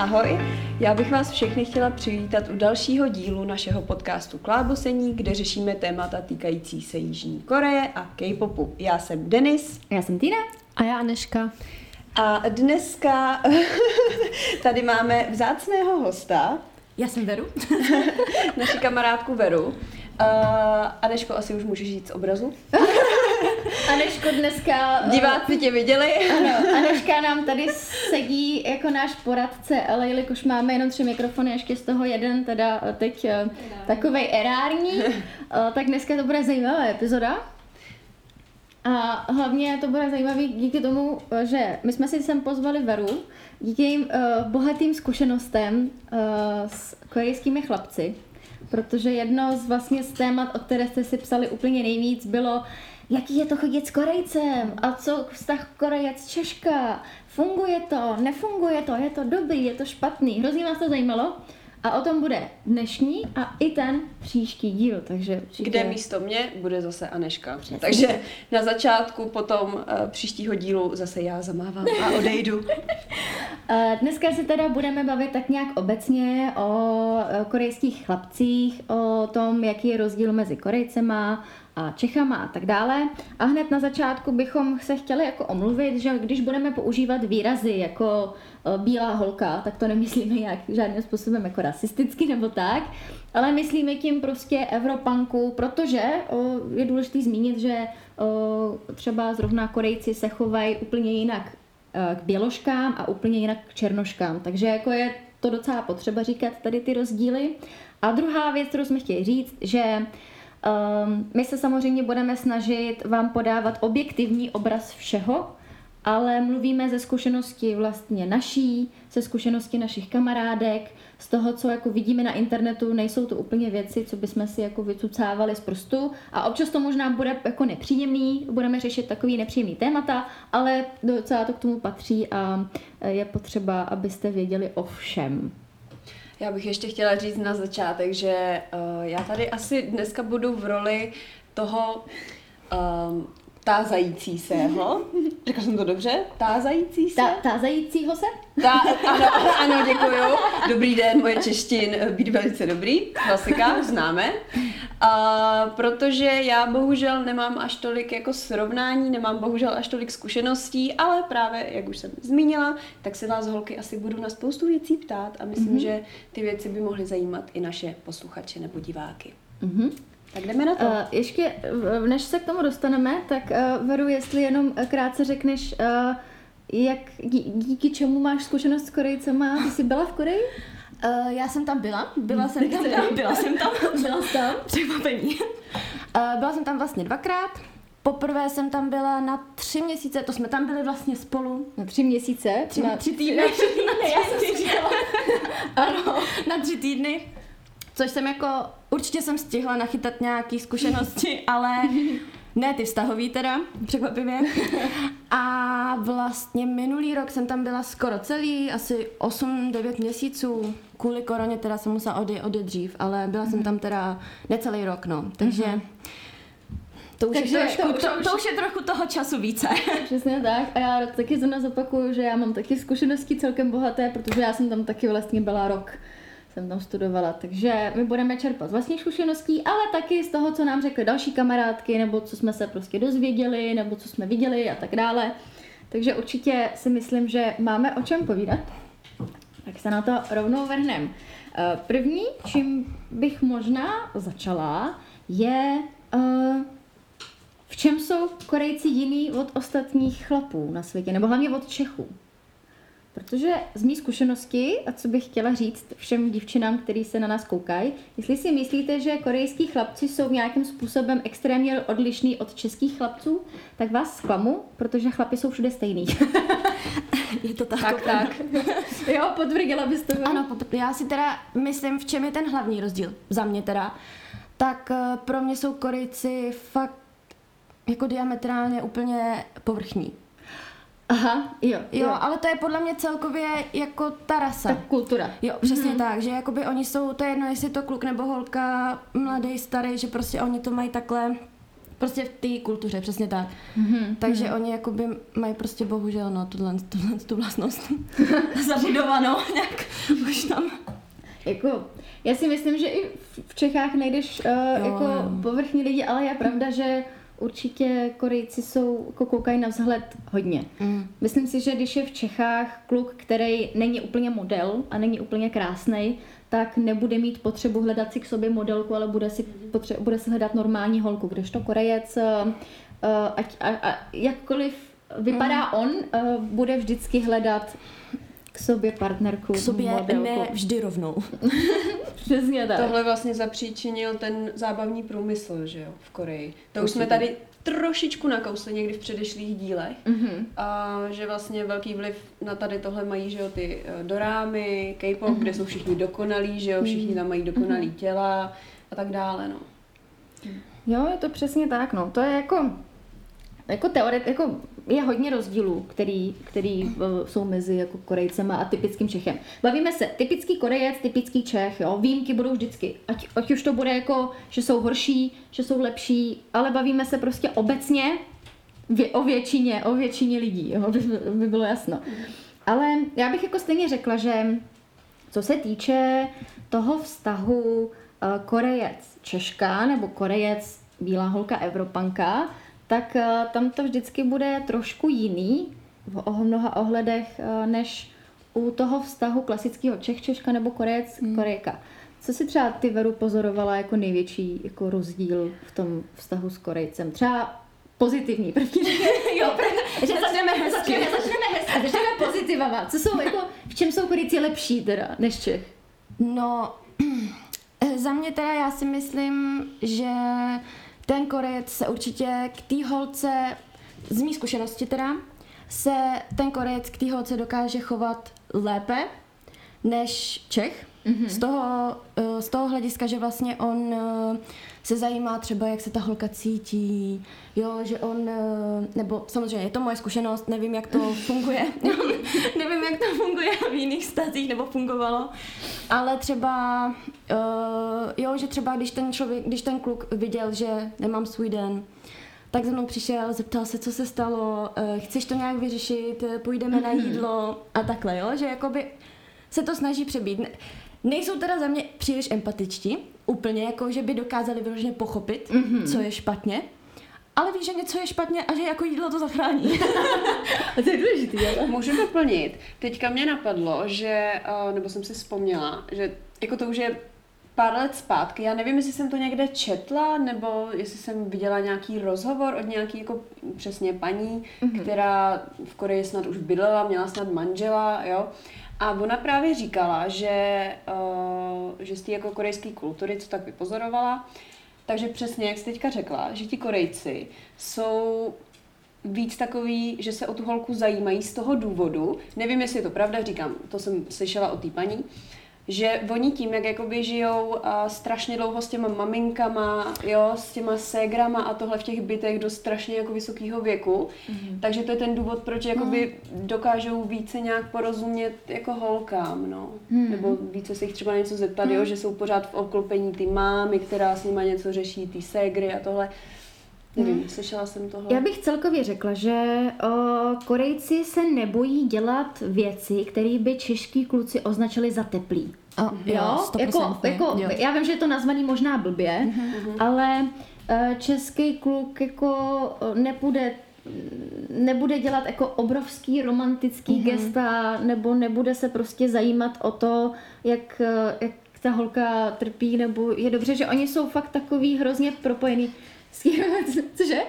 Ahoj, já bych vás všechny chtěla přivítat u dalšího dílu našeho podcastu Klábosení, kde řešíme témata týkající se Jižní Koreje a K-popu. Já jsem Denis. Já jsem Tina. A já Aneška. A dneska tady máme vzácného hosta. Já jsem Veru. naši kamarádku Veru. Uh, Aneško, asi už můžeš jít z obrazu? Aneško dneska... Diváci tě viděli. Ano, Aneška nám tady sedí jako náš poradce, ale jelikož máme jenom tři mikrofony, ještě z toho jeden teda teď takovej erární, tak dneska to bude zajímavá epizoda. A hlavně to bude zajímavý díky tomu, že my jsme si sem pozvali Veru, díky jejím uh, bohatým zkušenostem uh, s korejskými chlapci, protože jedno z vlastně z témat, o které jste si psali úplně nejvíc, bylo jaký je to chodit s Korejcem a co vztah Korejec Češka, funguje to, nefunguje to, je to dobrý, je to špatný, hrozně nás to zajímalo. A o tom bude dnešní a i ten příští díl, takže určitě... Kde místo mě bude zase Aneška. Přesně. Takže na začátku potom uh, příštího dílu zase já zamávám a odejdu. Dneska se teda budeme bavit tak nějak obecně o korejských chlapcích, o tom, jaký je rozdíl mezi Korejcema, a Čechama a tak dále. A hned na začátku bychom se chtěli jako omluvit, že když budeme používat výrazy jako e, bílá holka, tak to nemyslíme jak žádným způsobem jako rasisticky nebo tak, ale myslíme tím prostě Evropanku, protože je důležité zmínit, že třeba zrovna Korejci se chovají úplně jinak e, k běložkám a úplně jinak k černoškám. Takže jako je to docela potřeba říkat tady ty rozdíly. A druhá věc, kterou jsme chtěli říct, že Um, my se samozřejmě budeme snažit vám podávat objektivní obraz všeho, ale mluvíme ze zkušenosti vlastně naší, ze zkušenosti našich kamarádek, z toho, co jako vidíme na internetu, nejsou to úplně věci, co bychom si jako vycucávali z prstu a občas to možná bude jako nepříjemný, budeme řešit takový nepříjemný témata, ale docela to k tomu patří a je potřeba, abyste věděli o všem. Já bych ještě chtěla říct na začátek, že uh, já tady asi dneska budu v roli toho um, tázající seho. Řekla jsem to dobře? Tázající se? Ta, tázajícího se? Ta, ano, ano, děkuju. Dobrý den, moje češtin, být velice dobrý. Klasika, známe. A protože já bohužel nemám až tolik jako srovnání, nemám bohužel až tolik zkušeností, ale právě, jak už jsem zmínila, tak se vás holky asi budu na spoustu věcí ptát a myslím, mm-hmm. že ty věci by mohly zajímat i naše posluchače nebo diváky. Mm-hmm. Tak jdeme na to. Uh, ještě, než se k tomu dostaneme, tak uh, Veru, jestli jenom krátce řekneš, uh, jak, dí, díky čemu máš zkušenost s Korejcema? Ty jsi byla v Koreji? Uh, já jsem tam byla, byla jsem tam, byla jsem tam, byla jsem tam, překvapení. Uh, byla jsem tam vlastně dvakrát, Poprvé jsem tam byla na tři měsíce, to jsme tam byli vlastně spolu. Na tři měsíce? Tři, na tři týdny. Na tři týdny, já jsem si Ano, na tři týdny. Což jsem jako, určitě jsem stihla nachytat nějaké zkušenosti, ale ne ty vztahový teda, překvapivě. A vlastně minulý rok jsem tam byla skoro celý, asi 8-9 měsíců. Kvůli koroně teda jsem musela odjet, odjet dřív, ale byla jsem tam teda necelý rok, no. Takže mm-hmm. To už, Takže je trošku, to, to, to už je trochu toho času více. Přesně tak. A já taky zrovna zopakuju, že já mám taky zkušenosti celkem bohaté, protože já jsem tam taky vlastně byla rok jsem tam studovala. Takže my budeme čerpat z vlastních zkušeností, ale taky z toho, co nám řekly další kamarádky, nebo co jsme se prostě dozvěděli, nebo co jsme viděli a tak dále. Takže určitě si myslím, že máme o čem povídat. Tak se na to rovnou vrhnem. Eh, první, čím bych možná začala, je uh, v čem jsou Korejci jiný od ostatních chlapů na světě, nebo hlavně od Čechů. Protože z mý zkušenosti, a co bych chtěla říct všem divčinám, který se na nás koukají, jestli si myslíte, že korejský chlapci jsou nějakým způsobem extrémně odlišný od českých chlapců, tak vás zklamu, protože chlapi jsou všude stejný. je to tak. Tak, tak. jo, potvrdila byste to. Ano, já si teda myslím, v čem je ten hlavní rozdíl, za mě teda. Tak eh, pro mě jsou Korejci fakt jako diametrálně úplně povrchní. Aha, jo, jo. Jo, ale to je podle mě celkově jako ta rasa. Ta kultura. Jo, přesně mm-hmm. tak, že jakoby oni jsou, to je jedno, jestli to kluk nebo holka, mladý, starý, že prostě oni to mají takhle prostě v té kultuře, přesně tak. Mm-hmm. Takže mm-hmm. oni jakoby mají prostě bohužel no, tuhle, tuhle tu vlastnost zabudovanou nějak už tam. Jako, já si myslím, že i v Čechách nejdeš uh, jo, jako jo. povrchní lidi, ale je pravda, že určitě Korejci jsou, jako koukají na vzhled hodně. Mm. Myslím si, že když je v Čechách kluk, který není úplně model a není úplně krásný, tak nebude mít potřebu hledat si k sobě modelku, ale bude si, potře- bude si hledat normální holku, kdežto Korejec, uh, ať, a, a, jakkoliv vypadá mm. on, uh, bude vždycky hledat k sobě partnerku. K sobě modelku. ne vždy rovnou. Přesně tak. Tohle vlastně zapříčinil ten zábavní průmysl, že jo, v Koreji. To už jsme tady trošičku nakousli někdy v předešlých dílech, mm-hmm. a že vlastně velký vliv na tady tohle mají, že jo, ty uh, dorámy, K-pop, mm-hmm. kde jsou všichni dokonalí, že jo, všichni tam mají dokonalý mm-hmm. těla a tak dále, no. Jo, je to přesně tak, no. To je jako jako teoret, jako je hodně rozdílů, který, který uh, jsou mezi jako Korejcema a typickým Čechem. Bavíme se, typický Korejec, typický Čech, jo, výjimky budou vždycky. Ať, ať už to bude jako, že jsou horší, že jsou lepší, ale bavíme se prostě obecně vě, o většině, o většině lidí, jo, by, by bylo jasno. Ale já bych jako stejně řekla, že co se týče toho vztahu uh, Korejec Češka nebo Korejec bílá holka Evropanka, tak eh, tam to vždycky bude trošku jiný v mnoha ohledech, eh, než u toho vztahu klasického Čech, Češka nebo Korejec, hmm. Korejka. Co si třeba ty Veru pozorovala jako největší jako rozdíl v tom vztahu s Korejcem? Třeba pozitivní prvky. jo, že začneme hezky. Začneme, začneme hezky, začneme pozitivama. Co jsou jako, v čem jsou Korejci lepší teda než Čech? No, za mě teda já si myslím, že ten Korejec se určitě k té holce, z mý zkušenosti teda, se ten Korejec k té holce dokáže chovat lépe než Čech. Mm-hmm. Z, toho, eh, z toho hlediska, že vlastně on eh, se zajímá třeba, jak se ta holka cítí, jo, že on, eh, nebo samozřejmě je to moje zkušenost, nevím, jak to funguje, nevím, jak to funguje v jiných stazích, nebo fungovalo, ale třeba, jo, že třeba když ten člověk, když ten kluk viděl, že nemám svůj den, tak za mnou přišel, zeptal se, co se stalo, chceš to nějak vyřešit, půjdeme na mhm. jídlo a takhle, jo, že jakoby se to snaží přebít. Nejsou teda za mě příliš empatičtí, úplně jako, že by dokázali vyloženě pochopit, mm-hmm. co je špatně, ale víš, že něco je špatně a že jako jídlo to zachrání. a to je důležité. Můžu doplnit. Teďka mě napadlo, že, eh, nebo jsem si vzpomněla, že jako to už je pár let zpátky, já nevím, jestli jsem to někde četla, nebo jestli jsem viděla nějaký rozhovor od nějaký jako přesně paní, mm-hmm. která v Koreji snad už bydlela, měla snad manžela, jo. A ona právě říkala, že, uh, že z té jako korejské kultury, co tak vypozorovala, takže přesně, jak jsi teďka řekla, že ti Korejci jsou víc takový, že se o tu holku zajímají z toho důvodu, nevím, jestli je to pravda, říkám, to jsem slyšela o té paní, že oni tím, jak jakoby žijou a strašně dlouho s těma maminkama, jo, s těma ségrama a tohle v těch bytech do strašně jako vysokého věku, mm-hmm. takže to je ten důvod, proč jakoby mm. dokážou více nějak porozumět jako holkám, no. Mm. Nebo více se jich třeba něco zeptat, mm. jo, že jsou pořád v obklopení ty mámy, která s nima něco řeší, ty ségry a tohle. Nevím, hmm. slyšela jsem tohle. Já bych celkově řekla, že o, Korejci se nebojí dělat věci, které by čeští kluci označili za teplý. Oh, jo, jo jako, jako, jo. já vím, že je to nazvaný možná blbě, uh-huh. ale uh, český kluk jako nepůjde nebude dělat jako obrovský romantický uh-huh. gesta, nebo nebude se prostě zajímat o to, jak, jak ta holka trpí, nebo je dobře, že oni jsou fakt takový hrozně propojený. Cože?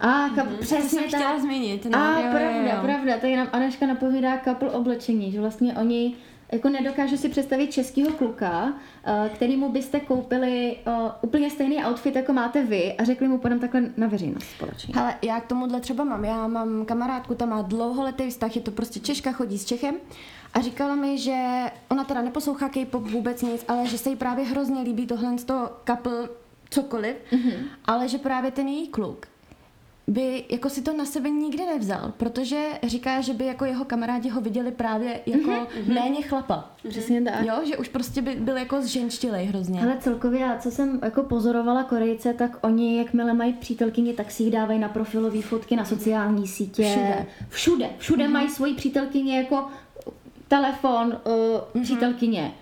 A kap, mm-hmm. přesně tak. chtěla zmínit. No. A jo, pravda, jo, jo. pravda. Tady nám Aneška napovídá couple oblečení, že vlastně oni jako nedokážu si představit českého kluka, eh, kterýmu byste koupili uh, úplně stejný outfit, jako máte vy a řekli mu potom takhle na veřejnost společně. Ale já k tomuhle třeba mám. Já mám kamarádku, ta má dlouholetý vztah, je to prostě Češka, chodí s Čechem a říkala mi, že ona teda neposlouchá K-pop vůbec nic, ale že se jí právě hrozně líbí tohle z toho couple cokoliv, mm-hmm. ale že právě ten její kluk by jako si to na sebe nikdy nevzal, protože říká, že by jako jeho kamarádi ho viděli právě jako mm-hmm. méně chlapa. Přesně tak. Jo, že už prostě by byl jako zženštilej hrozně. Ale celkově, já co jsem jako pozorovala Korejce, tak oni, jakmile mají přítelkyni, tak si jich dávají na profilové fotky, na sociální sítě. Všude. Všude. Všude mm-hmm. mají svoji přítelkyně jako telefon, uh, mm-hmm. přítelkyně.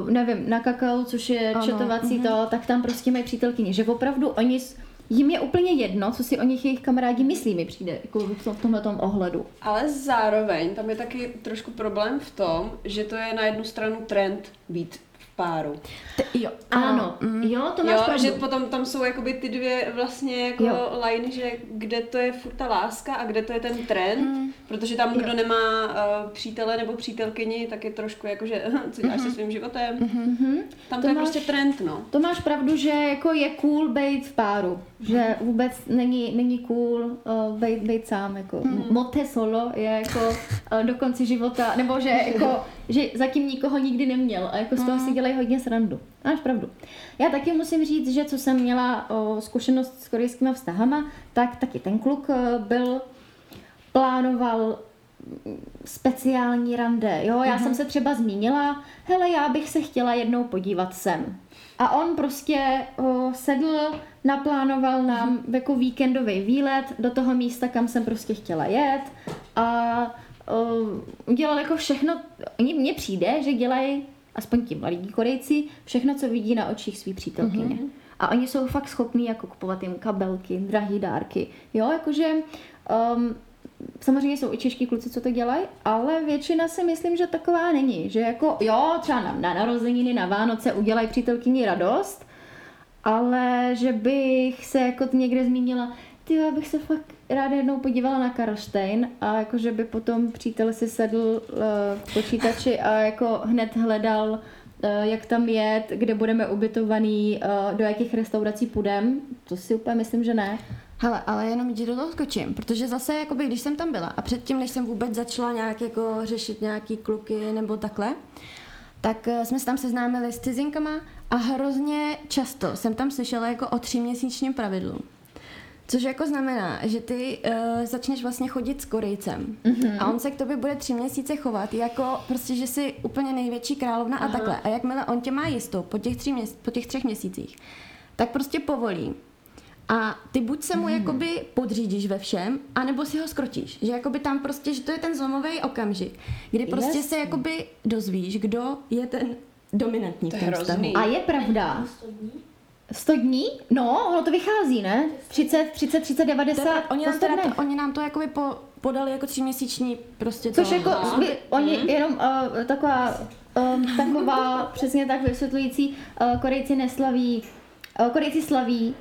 Uh, nevím, na kakao, což je Ano, četovací to, tak tam prostě mají přítelkyně. Že opravdu oni, s- jim je úplně jedno, co si o nich jejich kamarádi myslí, mi přijde jako v tom- tomhle ohledu. Ale zároveň tam je taky trošku problém v tom, že to je na jednu stranu trend být v páru. Ty, jo, Ano, Mm. jo, to máš Jo, pravdu. že potom tam jsou jakoby ty dvě vlastně jako Jo. liny, že kde to je furt ta láska a kde to je ten trend, Mm. Protože tam, kdo nemá uh, přítele nebo přítelkyni, tak je trošku jako, že co děláš se svým životem. Mhm. Tam to, To je máš- prostě trend, no. To máš pravdu, že jako je cool být v páru, že vůbec není, není cool uh, být, být sám, jako hmm. mote solo je jako uh, do konce života, nebo že jako, že zatím nikoho nikdy neměl a jako z toho si dělají hodně srandu. Máš pravdu. Já taky musím říct, že co jsem měla o, zkušenost s korejskými vztahama, tak taky ten kluk byl, plánoval speciální rande. Jo, já jsem se třeba zmínila, hele, já bych se chtěla jednou podívat sem. A on prostě o, sedl, naplánoval nám jako víkendový výlet do toho místa, kam jsem prostě chtěla jet a o, udělal jako všechno, oni mně přijde, že dělají, aspoň ti mladí Korejci, všechno, co vidí na očích svý přítelkyně. Mm-hmm. A oni jsou fakt schopní jako kupovat jim kabelky, drahé dárky. Jo, jakože um, samozřejmě jsou i čeští kluci, co to dělají, ale většina si myslím, že taková není. Že jako, jo, třeba na, na narozeniny, na Vánoce udělají přítelkyni radost, ale že bych se jako někde zmínila, ty já bych se fakt ráda jednou podívala na Karlštejn a jako, že by potom přítel si sedl uh, k počítači a jako hned hledal, uh, jak tam jet, kde budeme ubytovaný, uh, do jakých restaurací půjdem. To si úplně myslím, že ne. Hele, ale jenom ti do toho skočím, protože zase, jakoby, když jsem tam byla a předtím, než jsem vůbec začala nějak jako řešit nějaký kluky nebo takhle, tak eh, jsme se tam seznámili s cizinkama a hrozně často jsem tam slyšela jako o tříměsíčním pravidlu. Což jako znamená, že ty uh, začneš vlastně chodit s Korejcem mm-hmm. a on se k tobě bude tři měsíce chovat jako prostě, že jsi úplně největší královna Aha. a takhle. A jakmile on tě má jistou po těch, tří měs- po těch třech měsících, tak prostě povolí. A ty buď se mu mm. jakoby podřídíš ve všem, anebo si ho skrotíš. Že jakoby tam prostě, že to je ten zlomový okamžik, kdy prostě se jakoby dozvíš, kdo je ten dominantní To v je tom vztahu. A je pravda. 100 dní? No, ono to vychází, ne? 30, 30, 30, 90. To je, oni, nám 100 teda to, oni nám to jakoby po, podali jako tříměsíční prostě Což to. jako, Aha. by, oni jenom uh, taková, um, taková přesně tak vysvětlující, uh, Korejci neslaví, uh, Korejci slaví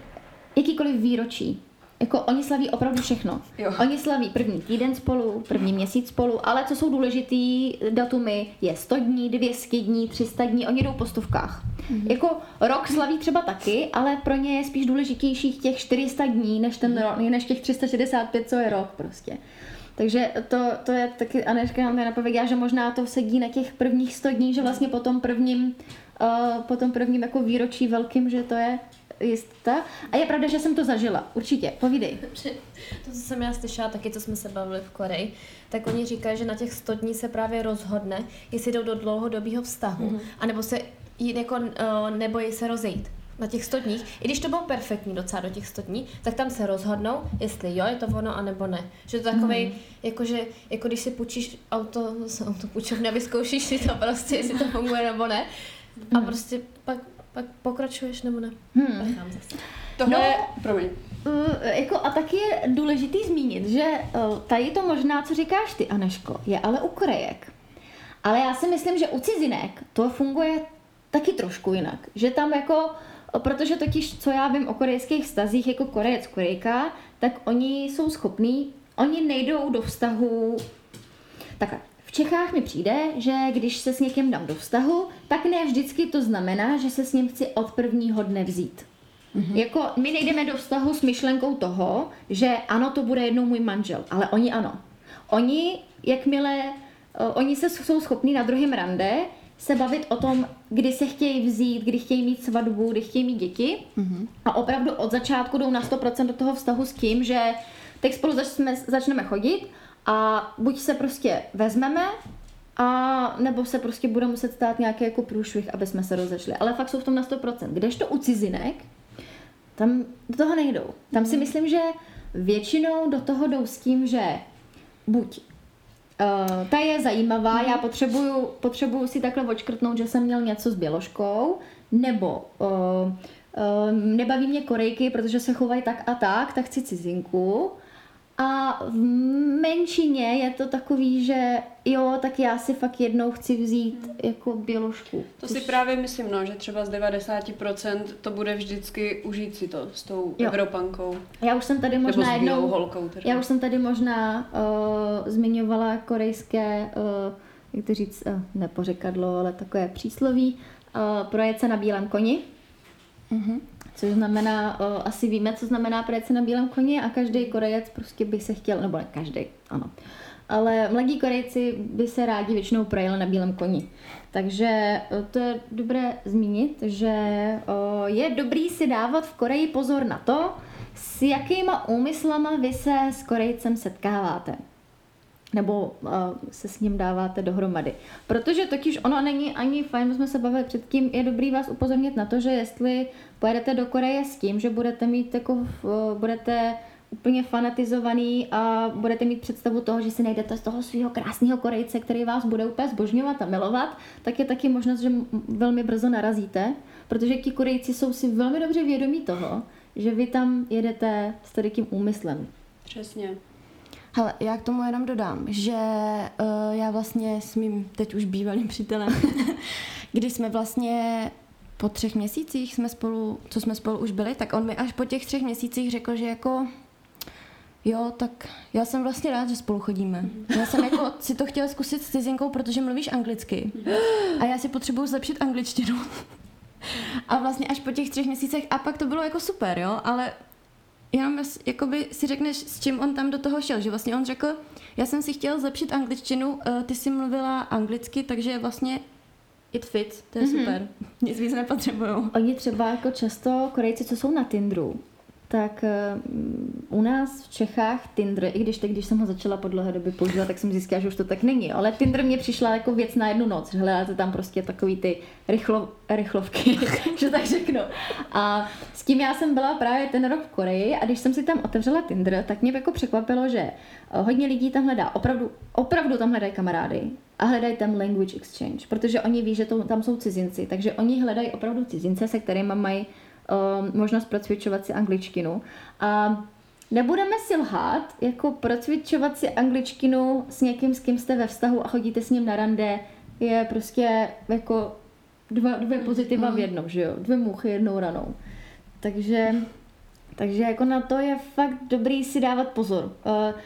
jakýkoliv výročí. Jako oni slaví opravdu všechno. Jo. Oni slaví první týden spolu, první měsíc spolu, ale co jsou důležitý datumy, je 100 dní, 200 dní, 300 dní, oni jdou po stovkách. Mm-hmm. Jako rok slaví třeba taky, ale pro ně je spíš důležitějších těch 400 dní, než, ten rok, než těch 365, co je rok prostě. Takže to, to je taky, Aneška nám napověděla, že možná to sedí na těch prvních 100 dní, že vlastně po tom prvním, uh, po tom prvním jako výročí velkým, že to je jistá. A je pravda, že jsem to zažila. Určitě, povídej. To, co jsem já slyšela, taky co jsme se bavili v Koreji, tak oni říkají, že na těch 100 dní se právě rozhodne, jestli jdou do dlouhodobého vztahu, mm-hmm. anebo se jako, uh, nebojí se rozejít na těch 100 dních. I když to bylo perfektní docela do těch 100 dní, tak tam se rozhodnou, jestli jo, je to ono, anebo ne. Že to takový, mm. jakože, jako když si půjčíš auto z autopůjčovny a vyzkoušíš si to prostě, jestli to funguje nebo ne. A prostě pak, pak pokračuješ nebo ne. Hmm. Tohle No. je, promiň, Uh, jako a taky je důležitý zmínit, že uh, tady to možná, co říkáš ty, Aneško, je ale u Korejek. Ale já si myslím, že u cizinek to funguje taky trošku jinak. Že tam jako, protože totiž, co já vím o korejských vztazích, jako Korejec, Korejka, tak oni jsou schopní, oni nejdou do vztahu Takhle, v Čechách mi přijde, že když se s někým dám do vztahu, tak ne vždycky to znamená, že se s ním chci od prvního dne vzít. Mm-hmm. Jako my nejdeme do vztahu s myšlenkou toho, že ano, to bude jednou můj manžel, ale oni ano. Oni, jakmile, uh, oni se jsou schopní na druhém rande se bavit o tom, kdy se chtějí vzít, kdy chtějí mít svatbu, kdy chtějí mít děti. Mm-hmm. A opravdu od začátku jdou na 100% do toho vztahu s tím, že teď spolu začneme chodit a buď se prostě vezmeme, a nebo se prostě bude muset stát nějaký jako průšvih, aby jsme se rozešli. Ale fakt jsou v tom na 100%. Kdežto u cizinek, tam do toho nejdou. Tam si myslím, že většinou do toho jdou s tím, že buď Uh, ta je zajímavá, já potřebuju, potřebuju si takhle očkrtnout, že jsem měl něco s běložkou, nebo uh, uh, nebaví mě korejky, protože se chovají tak a tak, tak chci cizinku. A v menšině je to takový, že jo, tak já si fakt jednou chci vzít jako běložku. To si právě myslím, no, že třeba z 90% to bude vždycky užít si to s tou jo. Evropankou. Já už jsem tady možná Nebo s jednou, holkou. Teda. já už jsem tady možná uh, zmiňovala korejské, uh, jak to říct, uh, nepořekadlo, ale takové přísloví, uh, projet se na bílém koni. Uh-huh. Což znamená, uh, asi víme, co znamená se na bílém koni a každý Korejec prostě by se chtěl, nebo ne každý, ano. Ale mladí Korejci by se rádi většinou projeli na bílém koni. Takže to je dobré zmínit, že je dobrý si dávat v Koreji pozor na to, s jakýma úmyslama vy se s Korejcem setkáváte nebo uh, se s ním dáváte dohromady. Protože totiž ono není ani fajn, jsme se bavili předtím, je dobrý vás upozornit na to, že jestli pojedete do Koreje s tím, že budete mít jako, uh, budete úplně fanatizovaný a budete mít představu toho, že si najdete z toho svého krásného Korejce, který vás bude úplně zbožňovat a milovat, tak je taky možnost, že velmi brzo narazíte, protože ti Korejci jsou si velmi dobře vědomí toho, že vy tam jedete s tím úmyslem. Přesně. Hele, já k tomu jenom dodám, že uh, já vlastně s mým teď už bývalým přítelem, když jsme vlastně po třech měsících jsme spolu, co jsme spolu už byli, tak on mi až po těch třech měsících řekl, že jako jo, tak já jsem vlastně rád, že spolu chodíme. Já jsem jako si to chtěla zkusit s cizinkou, protože mluvíš anglicky. A já si potřebuju zlepšit angličtinu. A vlastně až po těch třech měsících, a pak to bylo jako super, jo, ale jenom jakoby si řekneš, s čím on tam do toho šel, že vlastně on řekl, já jsem si chtěl zlepšit angličtinu, uh, ty jsi mluvila anglicky, takže vlastně it fits, to je mm-hmm. super, nic víc nepotřebuju. Oni třeba jako často Korejci, co jsou na Tinderu, tak uh, u nás v Čechách Tinder, i když teď, když jsem ho začala po dlouhé době používat, tak jsem zjistila, že už to tak není. Ale Tinder mě přišla jako věc na jednu noc. Hledáte tam prostě takový ty rychlo, rychlovky, že tak řeknu. A s tím já jsem byla právě ten rok v Koreji a když jsem si tam otevřela Tinder, tak mě jako překvapilo, že hodně lidí tam hledá, opravdu, opravdu tam hledají kamarády a hledají tam language exchange, protože oni ví, že to, tam jsou cizinci, takže oni hledají opravdu cizince, se kterými mají uh, možnost procvičovat si angličtinu. A nebudeme si lhát, jako procvičovat si angličtinu s někým, s kým jste ve vztahu a chodíte s ním na rande, je prostě jako dva, dvě pozitiva v mm. jednom, že jo? Dvě muchy jednou ranou. Takže, takže jako na to je fakt dobrý si dávat pozor. Uh,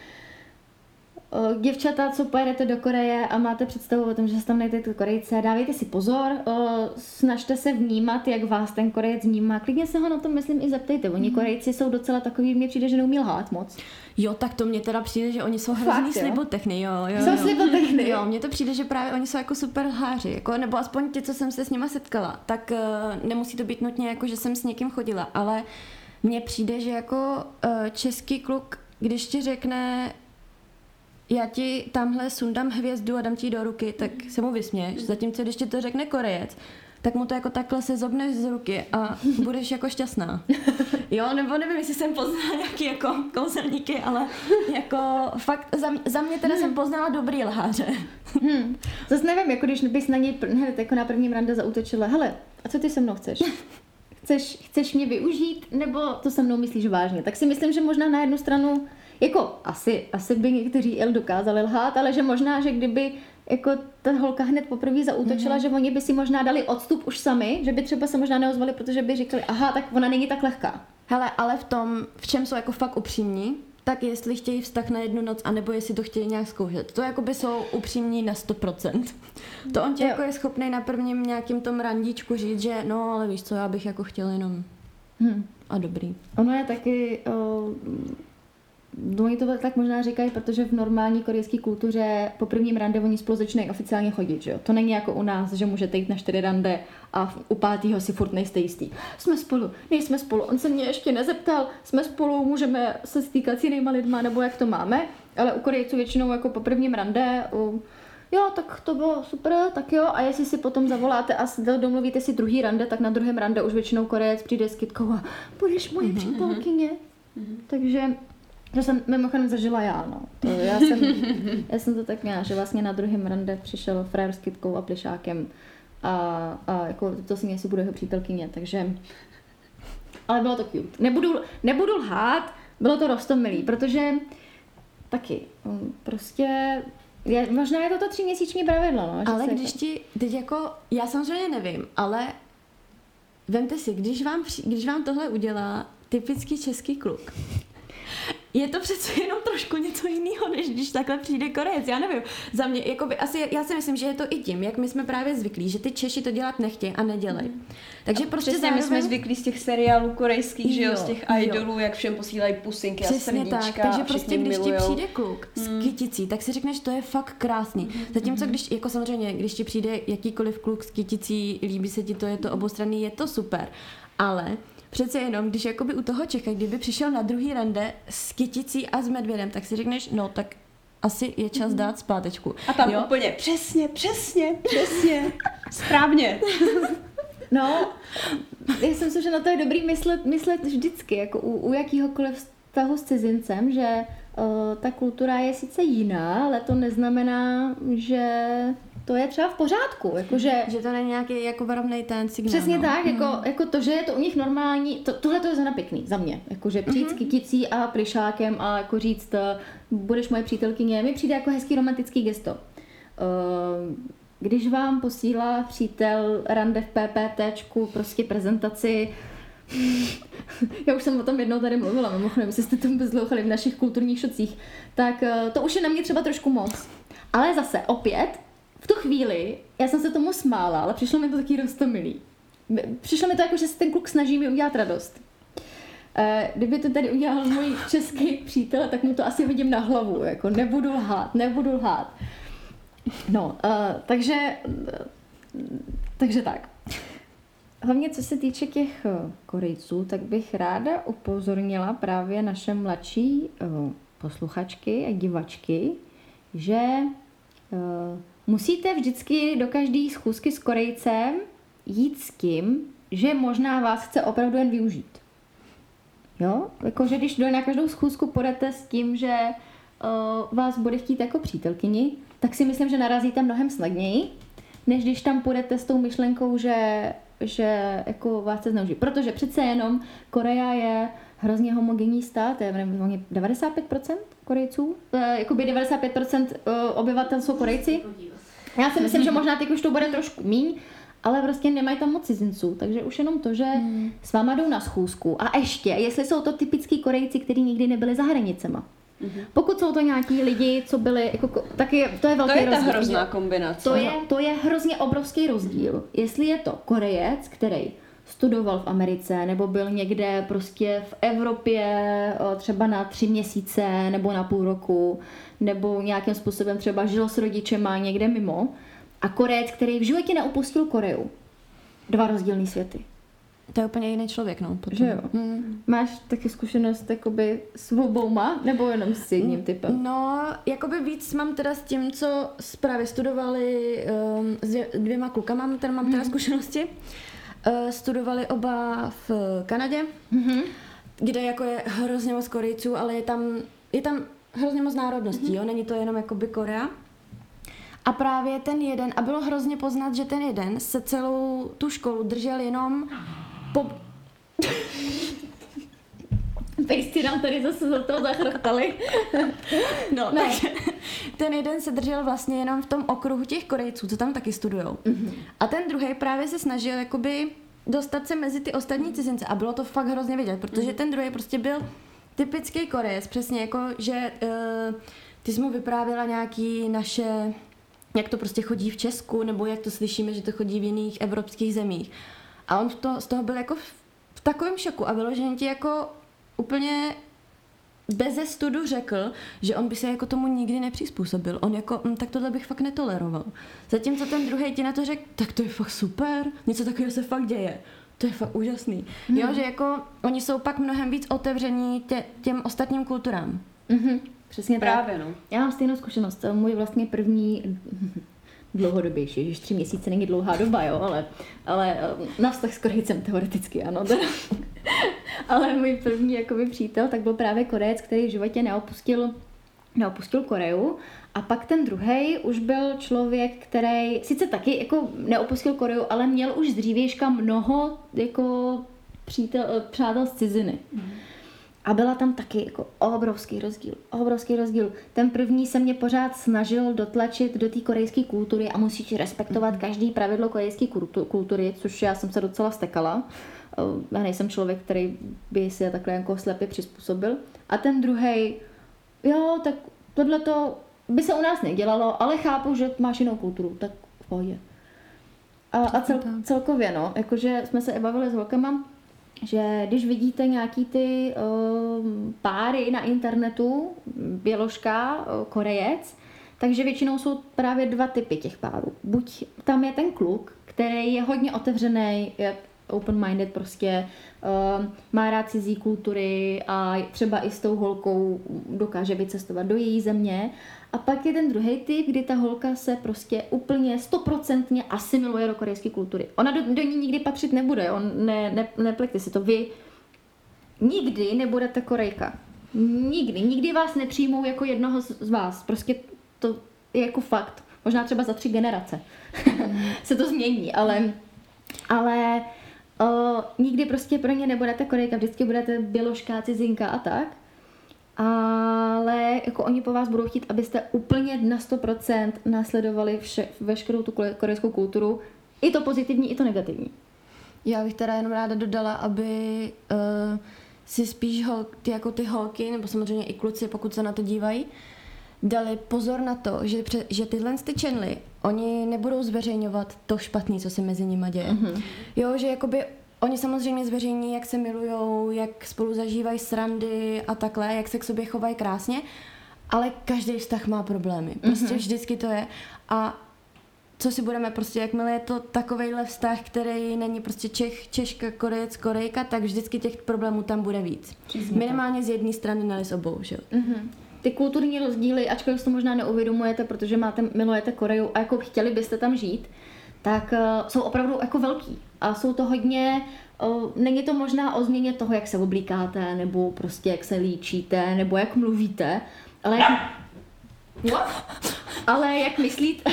Děvčata, co pojedete do Koreje a máte představu o tom, že se tam najdete Korejce, dávejte si pozor, snažte se vnímat, jak vás ten Korejec vnímá. Klidně se ho na to, myslím, i zeptejte. Oni mm. Korejci jsou docela takový, mně přijde, že neumí lhát moc. Jo, tak to mně teda přijde, že oni jsou hrozný slibotechny, jo, jo. Jsou slibotechny. Jo, mně to přijde, že právě oni jsou jako super lháři, jako, nebo aspoň ti, co jsem se s nima setkala, tak uh, nemusí to být nutně jako, že jsem s někým chodila, ale mně přijde, že jako uh, český kluk, když ti řekne, já ti tamhle sundám hvězdu a dám ti do ruky, tak se mu vysměš. Zatímco když ti to řekne Korejec, tak mu to jako takhle se zobneš z ruky a budeš jako šťastná. Jo, nebo nevím, jestli jsem poznala nějaký jako kouzelníky, ale jako fakt za, za mě teda jsem poznala dobrý lháře. Hmm. Zase nevím, jako když bys na něj hned jako na prvním rande zautočila, hele, a co ty se mnou chceš? Chceš, chceš mě využít, nebo to se mnou myslíš vážně? Tak si myslím, že možná na jednu stranu jako asi, asi by někteří il dokázali lhát, ale že možná, že kdyby jako ta holka hned poprvé zautočila, mm-hmm. že oni by si možná dali odstup už sami, že by třeba se možná neozvali, protože by říkali, aha, tak ona není tak lehká. Hele, ale v tom, v čem jsou jako fakt upřímní, tak jestli chtějí vztah na jednu noc, anebo jestli to chtějí nějak zkoušet. To jako by jsou upřímní na 100%. To on tě jo. jako je schopný na prvním nějakým tom randíčku říct, že no, ale víš co, já bych jako chtěl jenom. Hmm. A dobrý. Ono je taky No, oni to tak možná říkají, protože v normální korejské kultuře po prvním rande oni spolu začínají oficiálně chodit, že jo? To není jako u nás, že můžete jít na čtyři rande a u pátého si furt nejste jistý. Jsme spolu, nejsme spolu, on se mě ještě nezeptal, jsme spolu, můžeme se stýkat s jinýma lidma, nebo jak to máme, ale u Korejců většinou jako po prvním rande, u, jo, tak to bylo super, tak jo, a jestli si potom zavoláte a domluvíte si druhý rande, tak na druhém rande už většinou Korejec přijde s kytkou a budeš moje přítelkyně. Mm-hmm. Takže to jsem mimochodem zažila já, no. To, já, jsem, já jsem to tak měla, že vlastně na druhém rande přišel frajer s kytkou a plišákem a, a jako to si jestli bude jeho přítelkyně, takže... Ale bylo to cute. Nebudu, nebudu lhát, bylo to rostomilý, protože taky um, prostě je, možná je to to tříměsíční pravidlo, no. Ale když jako... ti, teď jako, já samozřejmě nevím, ale vemte si, když vám, když vám tohle udělá typický český kluk, je to přece jenom trošku něco jiného, než když takhle přijde Korejec, já nevím. Za mě, jakoby, asi, já si myslím, že je to i tím, jak my jsme právě zvyklí, že ty Češi to dělat nechtějí a nedělají. Mm. Takže a prostě zároveň... my jsme zvyklí z těch seriálů korejských, že jo, z těch idolů, jak všem posílají pusinky Přesně a srdíčka tak, takže prostě když milujou. ti přijde kluk s mm. kyticí, tak si řekneš, to je fakt krásný. Mm. Zatímco když, jako samozřejmě, když ti přijde jakýkoliv kluk s kyticí, líbí se ti to, je to obostranný, je to super. Ale přece jenom, když jakoby u toho Čecha, kdyby přišel na druhý rande s kyticí a s medvědem, tak si řekneš, no tak asi je čas mhm. dát zpátečku. A tam jo? úplně přesně, přesně, přesně, správně. No, já si myslím, že na to je dobrý myslet, myslet vždycky, jako u, u jakýhokoliv vztahu s cizincem, že uh, ta kultura je sice jiná, ale to neznamená, že to je třeba v pořádku. Jakože, že to není nějaký jako varovný ten signál. Přesně no. tak, jako, mm. jako to, že je to u nich normální, to, tohle to je zrovna pěkný za mě. Jakože přijít mm-hmm. s kyticí a plišákem a jako říct, eh, budeš moje přítelkyně, mi přijde jako hezký romantický gesto. Uh, když vám posílá přítel rande v PPTčku prostě prezentaci, já už jsem o tom jednou tady mluvila, mimochodem, jestli jste to bezlouchali v našich kulturních šocích, tak eh, to už je na mě třeba trošku moc. Ale zase, opět, v tu chvíli, já jsem se tomu smála, ale přišlo mi to taky rostomilý. Přišlo mi to jako, že se ten kluk snaží mi udělat radost. Eh, kdyby to tady udělal můj český přítel, tak mu to asi vidím na hlavu, jako nebudu lhát, nebudu lhát. No, uh, takže, takže tak. Hlavně co se týče těch uh, Korejců, tak bych ráda upozornila právě naše mladší posluchačky a divačky, že musíte vždycky do každé schůzky s Korejcem jít s tím, že možná vás chce opravdu jen využít. Jo? Jakože když do na každou schůzku půjdete s tím, že uh, vás bude chtít jako přítelkyni, tak si myslím, že narazíte mnohem snadněji, než když tam půjdete s tou myšlenkou, že, že jako vás chce zneužít. Protože přece jenom Korea je hrozně homogenní stát, je 95% Korejců, e, jakoby 95% eh, obyvatel jsou Korejci. Já si myslím, že možná teď už to bude trošku míň, ale prostě nemají tam moc cizinců, takže už jenom to, že hmm. s váma jdou na schůzku. A ještě, jestli jsou to typický Korejci, kteří nikdy nebyli za hranicema. Mm-hmm. Pokud jsou to nějaký lidi, co byli, jako, tak je, to je velký rozdíl. To je rozdíl. ta hrozná kombinace. To je, to je hrozně obrovský rozdíl. Jestli je to Korejec, který studoval v Americe, nebo byl někde prostě v Evropě třeba na tři měsíce nebo na půl roku, nebo nějakým způsobem třeba žil s rodičema někde mimo, a Korejec, který v životě neopustil Koreu. Dva rozdílné světy. To je úplně jiný člověk, no. Potom. Že jo? Hmm. Máš taky zkušenost jakoby s obouma, nebo jenom s jedním typem? No, jakoby víc mám teda s tím, co právě studovali um, s dvěma klukama, mám teda, mám teda hmm. zkušenosti. Uh, studovali oba v Kanadě, hmm. kde jako je hrozně moc Korejců, ale je tam, je tam hrozně moc národností, hmm. jo? Není to jenom jakoby Korea. A právě ten jeden, a bylo hrozně poznat, že ten jeden se celou tu školu držel jenom po... Pejsty nám tady zase za to zachrchtali. no, no. Takže ten jeden se držel vlastně jenom v tom okruhu těch Korejců, co tam taky studujou. Mm-hmm. A ten druhý právě se snažil jakoby dostat se mezi ty ostatní cizince a bylo to fakt hrozně vidět, protože mm-hmm. ten druhý prostě byl typický Korejec, přesně jako, že uh, ty jsi mu vyprávěla nějaký naše, jak to prostě chodí v Česku, nebo jak to slyšíme, že to chodí v jiných evropských zemích. A on to, z toho byl jako v, v takovém šoku a vyloženě ti jako úplně beze studu řekl, že on by se jako tomu nikdy nepřizpůsobil. On jako, hm, tak tohle bych fakt netoleroval. Zatímco ten druhý ti na to řekl, tak to je fakt super, něco takového se fakt děje. To je fakt úžasný. Hmm. Jo, že jako oni jsou pak mnohem víc otevření tě, těm ostatním kulturám. Mhm, přesně Právě, tak. no. Já mám stejnou zkušenost. To je můj vlastně první dlouhodobější, že tři měsíce není dlouhá doba, jo, ale, ale eh, na vztah s Korejcem teoreticky, ano. Teda. ale můj první jakoby, přítel, tak byl právě Korejec, který v životě neopustil, neopustil Koreu. A pak ten druhý už byl člověk, který sice taky jako neopustil Koreu, ale měl už z dřívějška mnoho jako přítel, eh, přátel z ciziny. Mm. A byla tam taky jako obrovský rozdíl, obrovský rozdíl. Ten první se mě pořád snažil dotlačit do té korejské kultury a musíš respektovat každý pravidlo korejské kultu- kultury, což já jsem se docela stekala. Já nejsem člověk, který by se takhle jako slepě přizpůsobil. A ten druhý, jo, tak tohle to by se u nás nedělalo, ale chápu, že máš jinou kulturu, tak v pohodě. A, a cel, celkově, no, jakože jsme se i bavili s holkama, že když vidíte nějaký ty um, páry na internetu, běložka, uh, korejec, takže většinou jsou právě dva typy těch párů. Buď tam je ten kluk, který je hodně otevřený, je open-minded prostě, um, má rád cizí kultury a třeba i s tou holkou dokáže vycestovat do její země. A pak je ten druhý typ, kdy ta holka se prostě úplně stoprocentně asimiluje do korejské kultury. Ona do, do ní nikdy patřit nebude, on ne, ne, nepleťte si to. Vy nikdy nebudete Korejka. Nikdy. Nikdy vás nepřijmou jako jednoho z, z vás. Prostě to je jako fakt. Možná třeba za tři generace se to změní, ale, ale o, nikdy prostě pro ně nebudete Korejka. Vždycky budete běložká, cizinka a tak ale jako oni po vás budou chtít, abyste úplně na 100% následovali vše, veškerou tu kore- korejskou kulturu, i to pozitivní, i to negativní. Já bych teda jenom ráda dodala, aby uh, si spíš hol, ty, jako ty holky, nebo samozřejmě i kluci, pokud se na to dívají, dali pozor na to, že, pře, že tyhle ty channely, oni nebudou zveřejňovat to špatný, co se mezi nimi děje. Mm-hmm. Jo, že jakoby Oni samozřejmě zveřejní, jak se milujou, jak spolu zažívají srandy a takhle, jak se k sobě chovají krásně, ale každý vztah má problémy. Prostě mm-hmm. vždycky to je. A co si budeme prostě, jakmile je to takovejhle vztah, který není prostě Čech, Češka, Korejec, Korejka, tak vždycky těch problémů tam bude víc. Přesně Minimálně z jedné strany, ne z obou, že jo. Mm-hmm. Ty kulturní rozdíly, ačkoliv si to možná neuvědomujete, protože máte, milujete Koreju a jako chtěli byste tam žít, tak uh, jsou opravdu jako velký. A jsou to hodně, uh, není to možná o změně toho, jak se oblíkáte, nebo prostě jak se líčíte, nebo jak mluvíte, ale jak... What? Ale jak myslíte?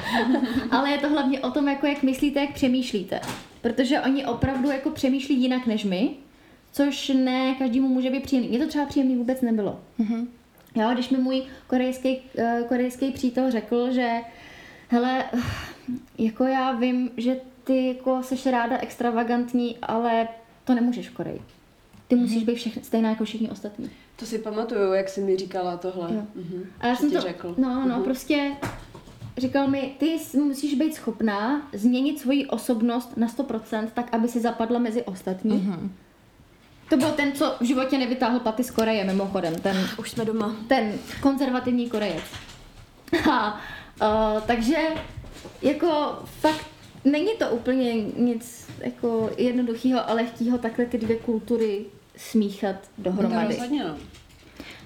ale je to hlavně o tom, jako jak myslíte, jak přemýšlíte. Protože oni opravdu jako přemýšlí jinak než my, což ne každému může být příjemný. Mně to třeba příjemný vůbec nebylo. Mm-hmm. Jo, když mi můj korejský, uh, korejský přítel řekl, že hele, jako já vím, že ty jako seš ráda extravagantní, ale to nemůžeš v Koreji. Ty musíš být všechny, stejná jako všichni ostatní. To si pamatuju, jak jsi mi říkala tohle. Jo. Mhm. A já jsem ti to, řekl. no, no, Mhm. prostě říkal mi, ty musíš být schopná změnit svoji osobnost na 100%, tak aby si zapadla mezi ostatní. Mhm. To byl ten, co v životě nevytáhl paty z Koreje, mimochodem, ten, Už jsme doma. ten konzervativní Korejec. A, uh, takže jako fakt není to úplně nic jako jednoduchého a lehkého takhle ty dvě kultury smíchat dohromady. rozhodně, no.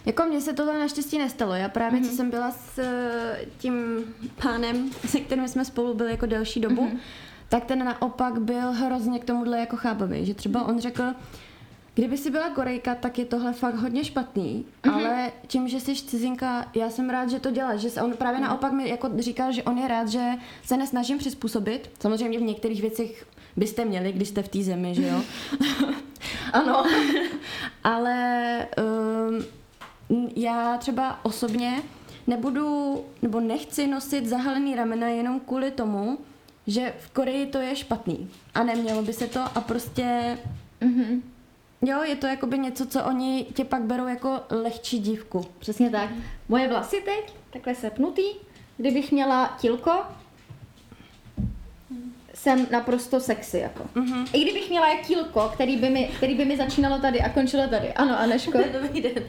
Jako mně se tohle naštěstí nestalo. Já právě, mm-hmm. co jsem byla s eh, tím pánem, se kterým jsme spolu byli jako delší dobu, mm-hmm. tak ten naopak byl hrozně k tomuhle jako chápavý. Že třeba on řekl, kdyby si byla Korejka, tak je tohle fakt hodně špatný, mm-hmm. ale tím, že jsi cizinka, já jsem rád, že to děláš. Že se on právě naopak mi jako říkal, že on je rád, že se nesnažím přizpůsobit. Samozřejmě v některých věcech byste měli, když jste v té zemi, že jo? ano. ale um, já třeba osobně nebudu, nebo nechci nosit zahalený ramena jenom kvůli tomu, že v Koreji to je špatný. A nemělo by se to a prostě Mhm. Jo, je to jakoby něco, co oni tě pak berou jako lehčí dívku. Přesně tak. Moje vlasy teď, takhle sepnutý, kdybych měla tilko, jsem naprosto sexy, jako. Mm-hmm. I kdybych měla jak kílko, který by, mi, který by mi začínalo tady a končilo tady. Ano, Aneško? Dobrý den.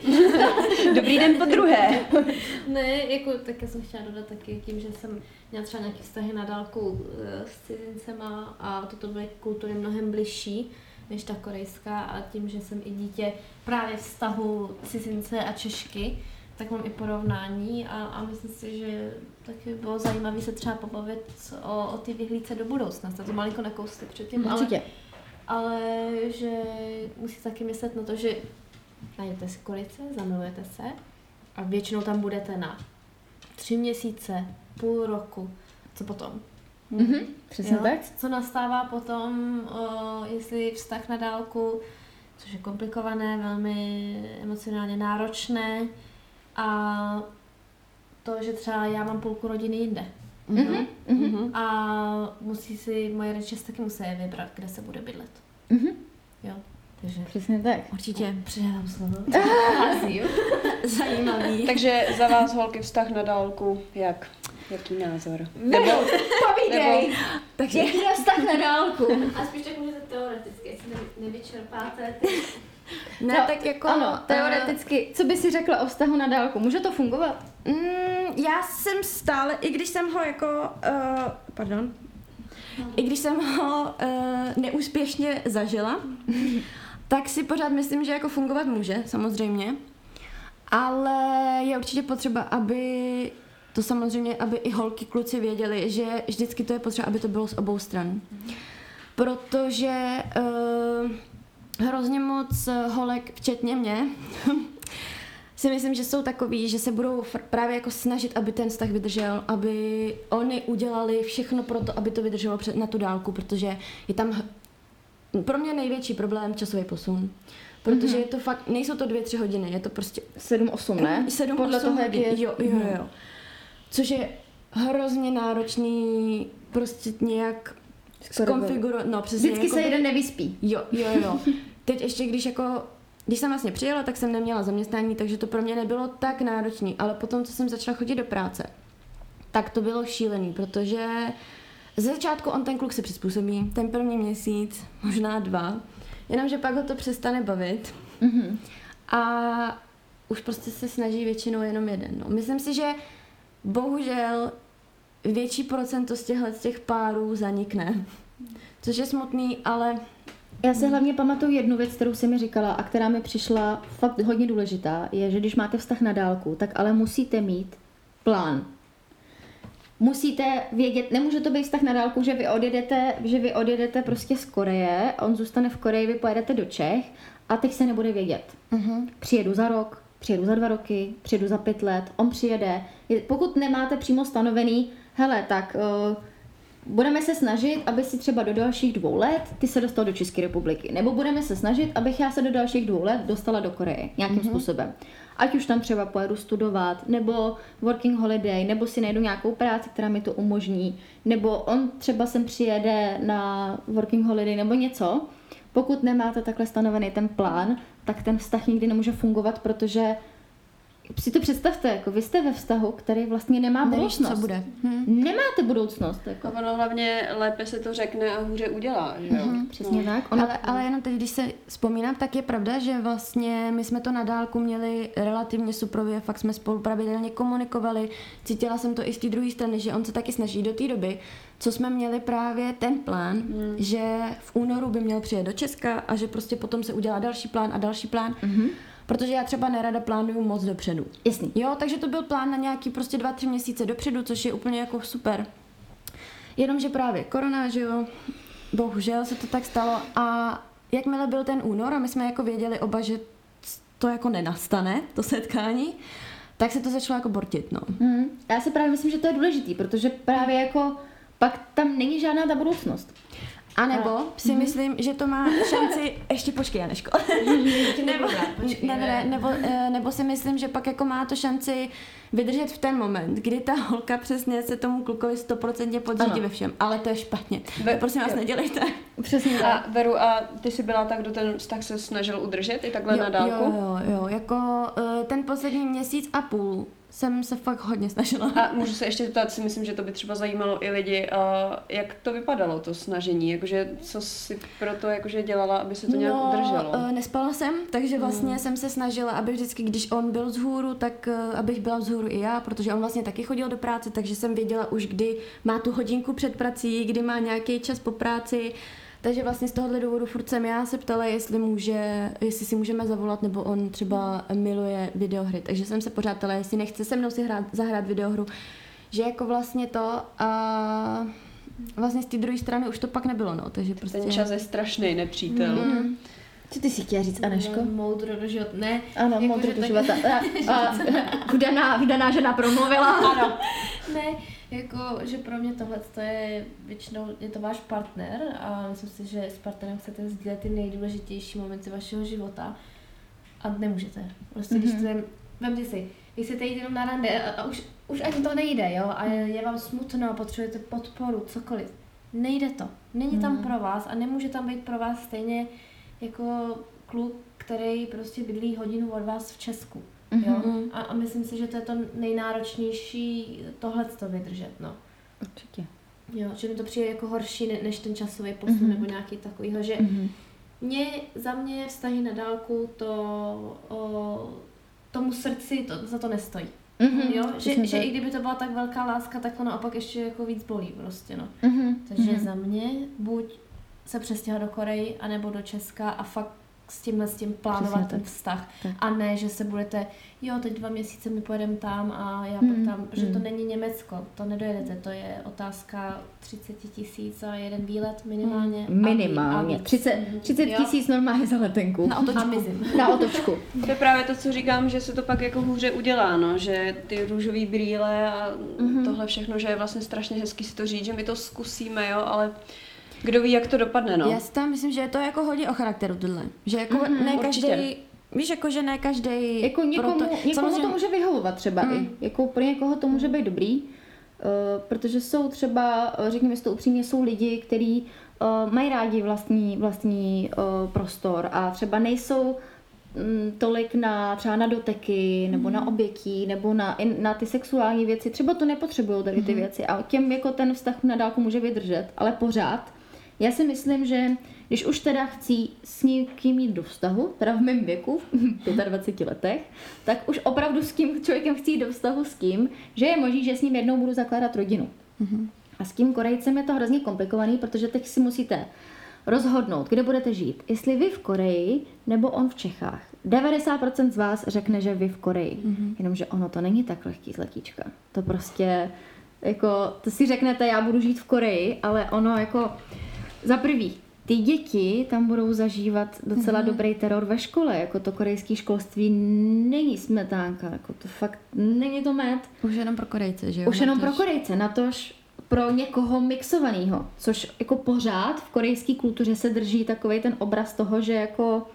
Dobrý den po druhé. Ne, jako tak já jsem chtěla dodat taky tím, že jsem měla třeba nějaké vztahy na dálku eh, s cizincema a toto byly kultury mnohem bližší než ta korejská a tím, že jsem i dítě právě vztahu cizince a Češky, tak mám i porovnání a, a myslím si, že taky bylo zajímavé se třeba pobavit o, o ty vyhlídce do budoucna. To malinko nakousli předtím, ale, Určitě. ale že musíte taky myslet na to, že najdete si kolice, zamilujete se a většinou tam budete na tři měsíce, půl roku. Co potom? Mhm, přesně Jo? tak. Co nastává potom, o, jestli vztah na dálku, což je komplikované, velmi emocionálně náročné a to, že třeba já mám půlku rodiny jinde. Mhm, mhm, A musí si moje rodiče taky musí vybrat, kde se bude bydlet. mhm. Jo. Takže Přesně tak. Určitě. předávám slovo. Zajímavý. Takže za vás holky vztah na dálku, jak? Jaký názor? Nebo, povídej, Takže jaký je vztah na dálku? A spíš tak můžete teoreticky, jestli nevy- nevyčerpáte ty ne, No, tak jako... Ano, teoreticky, co by si řekla o vztahu na dálku? Může to fungovat? Mm, já jsem stále, i když jsem ho jako, uh, pardon, i když jsem ho uh, neúspěšně zažila, tak si pořád myslím, že jako fungovat může, samozřejmě. Ale je určitě potřeba, aby to samozřejmě, aby i holky, kluci věděli, že vždycky to je potřeba, aby to bylo z obou stran. Protože uh, hrozně moc holek, včetně mě, si myslím, že jsou takový, že se budou právě jako snažit, aby ten vztah vydržel, aby oni udělali všechno pro to, aby to vydrželo na tu dálku, protože je tam pro mě největší problém časový posun. Protože mm-hmm. je to fakt, nejsou to dvě, tři hodiny, je to prostě 7-8, ne? sedm, Podle osm toho, jak je... Jo, jo, jo. Což je hrozně náročný prostě nějak skonfigurovat, no přesně. Vždycky se jako- jeden nevyspí. Jo, jo, jo. Teď ještě když jako, když jsem vlastně přijela, tak jsem neměla zaměstnání, takže to pro mě nebylo tak náročné, ale potom, co jsem začala chodit do práce, tak to bylo šílený, protože ze začátku on ten kluk se přizpůsobí, ten první měsíc, možná dva, jenomže pak ho to přestane bavit Mhm. a už prostě se snaží většinou jenom jeden. No. Myslím si, že bohužel větší procento z těchto z těch párů zanikne. Což je smutný, ale Já si hlavně pamatuju jednu věc, kterou jsi mi říkala a která mi přišla fakt hodně důležitá, je, že když máte vztah na dálku, tak ale musíte mít plán. Musíte vědět, nemůže to být vztah na dálku, že vy odjedete, že vy odjedete prostě z Koreje, on zůstane v Koreji, vy pojedete do Čech a teď se nebude vědět. uh-huh. Přijedu za rok, přijedu za dva roky, přijedu za pět let, on přijede. Je- Pokud nemáte přímo stanovený, hele, tak uh, budeme se snažit, aby si třeba do dalších dvou let ty se dostal do České republiky. Nebo budeme se snažit, abych já se do dalších dvou let dostala do Koreje nějakým mm-hmm. způsobem. Ať už tam třeba pojedu studovat, nebo working holiday, nebo si najdu nějakou práci, která mi to umožní, nebo on třeba sem přijede na working holiday nebo něco. Pokud nemáte takhle stanovený ten plán, tak ten vztah nikdy nemůže fungovat, protože si to představte, jako vy jste ve vztahu, který vlastně nemá Nevíš, budoucnost. co bude. Hm. Nemáte budoucnost. Jako. A ono hlavně lépe se to řekne a hůře udělá, že jo? Mhm, přesně tak. Ono, Ale, ale jenom teď, když se vzpomínám, tak je pravda, že vlastně my jsme to na dálku měli relativně suprově, fakt jsme spolu pravidelně komunikovali. Cítila jsem to i z té druhé strany, že on se taky snaží do té doby, co jsme měli právě ten plán, hmm. že v únoru by měl přijet do Česka a že prostě potom se udělá další plán a další plán. Hmm. Protože já třeba nerada plánuju moc dopředu. Jasný. Jo, takže to byl plán na nějaký prostě dva, tři měsíce dopředu, což je úplně jako super. Jenomže právě korona, že jo, bohužel se to tak stalo a jakmile byl ten únor a my jsme jako věděli oba, že to jako nenastane, to setkání, tak se to začalo jako bortit, no. Hmm. Já si právě myslím, že to je důležitý, protože právě jako pak tam není žádná ta budoucnost. A nebo si myslím, že to má šanci, ještě počkej Janeško, nebo, ne, ne, nebo, eh, nebo si myslím, že pak jako má to šanci vydržet v ten moment, kdy ta holka přesně se tomu klukovi stoprocentně podřídí Ano. ve všem, ale to je špatně. Ve- to prosím vás jo. nedělejte. Přesně tak. A Veru, a ty jsi byla tak, kdo ten vztah se snažil udržet i takhle jo, na dálku? Jo, jo, jo, jako uh, ten poslední měsíc a půl jsem se fakt hodně snažila. A můžu se ještě zeptat, si myslím, že to by třeba zajímalo i lidi, uh, jak to vypadalo, to snažení, jakože co si pro to jakože dělala, aby se to nějak no, udrželo? Uh, nespala jsem, takže vlastně hmm. jsem se snažila, aby vždycky, když on byl vzhůru, tak uh, abych byla vzhůru i já, protože on vlastně taky chodil do práce, takže jsem věděla už, kdy má tu hodinku před prací, kdy má nějaký čas po práci. Takže vlastně z tohohle důvodu furt jsem já se ptala, jestli, může, jestli si můžeme zavolat, nebo on třeba miluje videohry. Takže jsem se pořád ptala, jestli nechce se mnou si hrát, zahrát videohru. Že jako vlastně to a vlastně z té druhé strany už to pak nebylo, no. Takže prostě... Ten čas je strašný nepřítel. Mm. Co ty si chtěla říct, Aneško? Moudro do života. Ne. Ano, jako, moudro do tak... života. A, a, vdaná, vdaná žena promluvila. Ano. ne, jako, že pro mě tohle je většinou, je to váš partner a myslím si, že s partnerem chcete sdílet ty nejdůležitější momenty vašeho života a nemůžete. Prostě mm-hmm. když mhm. to vemte si, vy chcete jít jenom na rande a, a už, už ani to nejde, jo, a je vám smutno, potřebujete podporu, cokoliv. Nejde to. Není mm. tam mhm. pro vás a nemůže tam být pro vás stejně jako kluk, který prostě bydlí hodinu od vás v Česku. Mm-hmm. Jo? Mhm. A, a myslím si, že to je to nejnáročnější tohle to vydržet. No. Určitě. Jo, že mi to přijde jako horší ne, než ten časový posun mm-hmm. nebo nějaký takovýho, že mm-hmm. mě, za mě vztahy na dálku to o, tomu srdci to, za to nestojí. Mm-hmm, jo? Že, že i kdyby to byla tak velká láska, tak to naopak ještě jako víc bolí prostě, no. Mm-hmm, Takže mm-hmm. za mě buď se přestěhovat do Koreji, anebo do Česka a fakt s tímhle s tím plánovat Přesně ten tak. vztah. Tak. A ne, že se budete, jo, teď dva měsíce my pojedeme tam a já hmm. pak tam, že to hmm. není Německo, to nedojedete, to je otázka 30 tisíc a jeden výlet minimálně. Hmm. Minimálně, a 30, 30 tisíc normálně za letenku. Na otočku. Na otočku. to je právě to, co říkám, že se to pak jako hůře udělá, no, že ty růžové brýle a mm-hmm. tohle všechno, že je vlastně strašně hezký si to říct, že my to zkusíme, jo, ale kdo ví, jak to dopadne, no. Já si tam myslím, že je to jako hodně o charakteru tohle. Že jako mm-hmm, ne každý, Víš, jako, že ne každý. Jako někomu, proto, někomu samozřejmě... to může vyhovovat třeba mm. i. Jako pro někoho to může být dobrý, uh, protože jsou třeba, eh, řekněme si to upřímně, jsou lidi, kteří uh, mají rádi vlastní, vlastní uh, prostor a třeba nejsou um, tolik na třeba na doteky, nebo mm. na obětí, nebo na, na ty sexuální věci. Třeba to nepotřebují tady ty mm. věci a těm jako ten vztah na dálku může vydržet, ale pořád já si myslím, že když už teda chci s někým jít do vztahu, teda v mém věku, v 25 letech, tak už opravdu s tím člověkem chci jít do vztahu s tím, že je možný, že s ním jednou budu zakládat rodinu. Mm-hmm. A s tím Korejcem je to hrozně komplikovaný, protože teď si musíte rozhodnout, kde budete žít. Jestli vy v Koreji nebo on v Čechách. 90% z vás řekne, že vy v Koreji. Mm-hmm. Jenomže ono to není tak lehký z letíčka. To prostě, jako, to si řeknete, já budu žít v Koreji, ale ono jako za prvý, ty děti tam budou zažívat docela mm-hmm. dobrý teror ve škole, jako to korejské školství není smetánka, jako to fakt není to med. Už jenom pro Korejce, že jo? Už jenom pro Korejce, natož pro někoho mixovaného, což jako pořád v korejské kultuře se drží takový ten obraz toho, že jako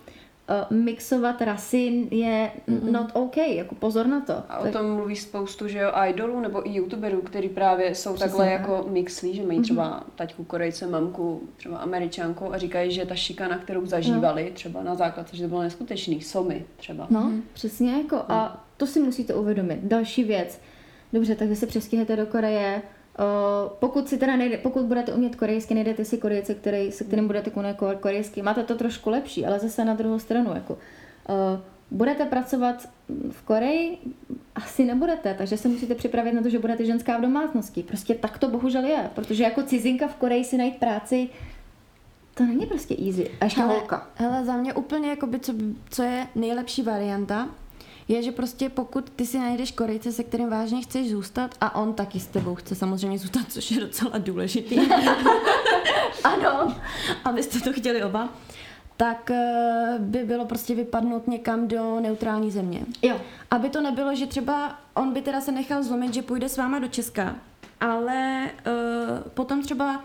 uh, mixovat rasy je mm-hmm. not OK, jako pozor na to. A o tom mluví spoustu, že jo, idolů nebo i youtuberů, který právě jsou Přesně takhle tak. jako mixlí, že mají mm-hmm. třeba taťku korejce, mamku, třeba američanku a říkají, že ta šikana, kterou zažívali, no. třeba na základce, že to bylo neskutečný, somy třeba. No, mm-hmm. přesně jako a no. to si musíte uvědomit. Další věc. Dobře, tak vy se přestěhujete do Koreje, pokud si teda nejde, pokud budete umět korejsky, nejdete si korejce, který, se kterým budete komunikovat korejsky, máte to trošku lepší, ale zase na druhou stranu, jako, uh, budete pracovat v Koreji? Asi nebudete, takže se musíte připravit na to, že budete ženská v domácnosti. Prostě tak to bohužel je, protože jako cizinka v Koreji si najít práci, to není prostě easy. A ještě hele, holka. Hele, za mě úplně, jakoby, co, co je nejlepší varianta, je, že prostě pokud ty si najdeš Korejce, se kterým vážně chceš zůstat a on taky s tebou chce samozřejmě zůstat, což je docela důležitý. ano. Abyste to chtěli oba tak eh, by bylo prostě vypadnout někam do neutrální země. Jo. Aby to nebylo, že třeba on by teda se nechal zlomit, že půjde s váma do Česka, ale uh, potom třeba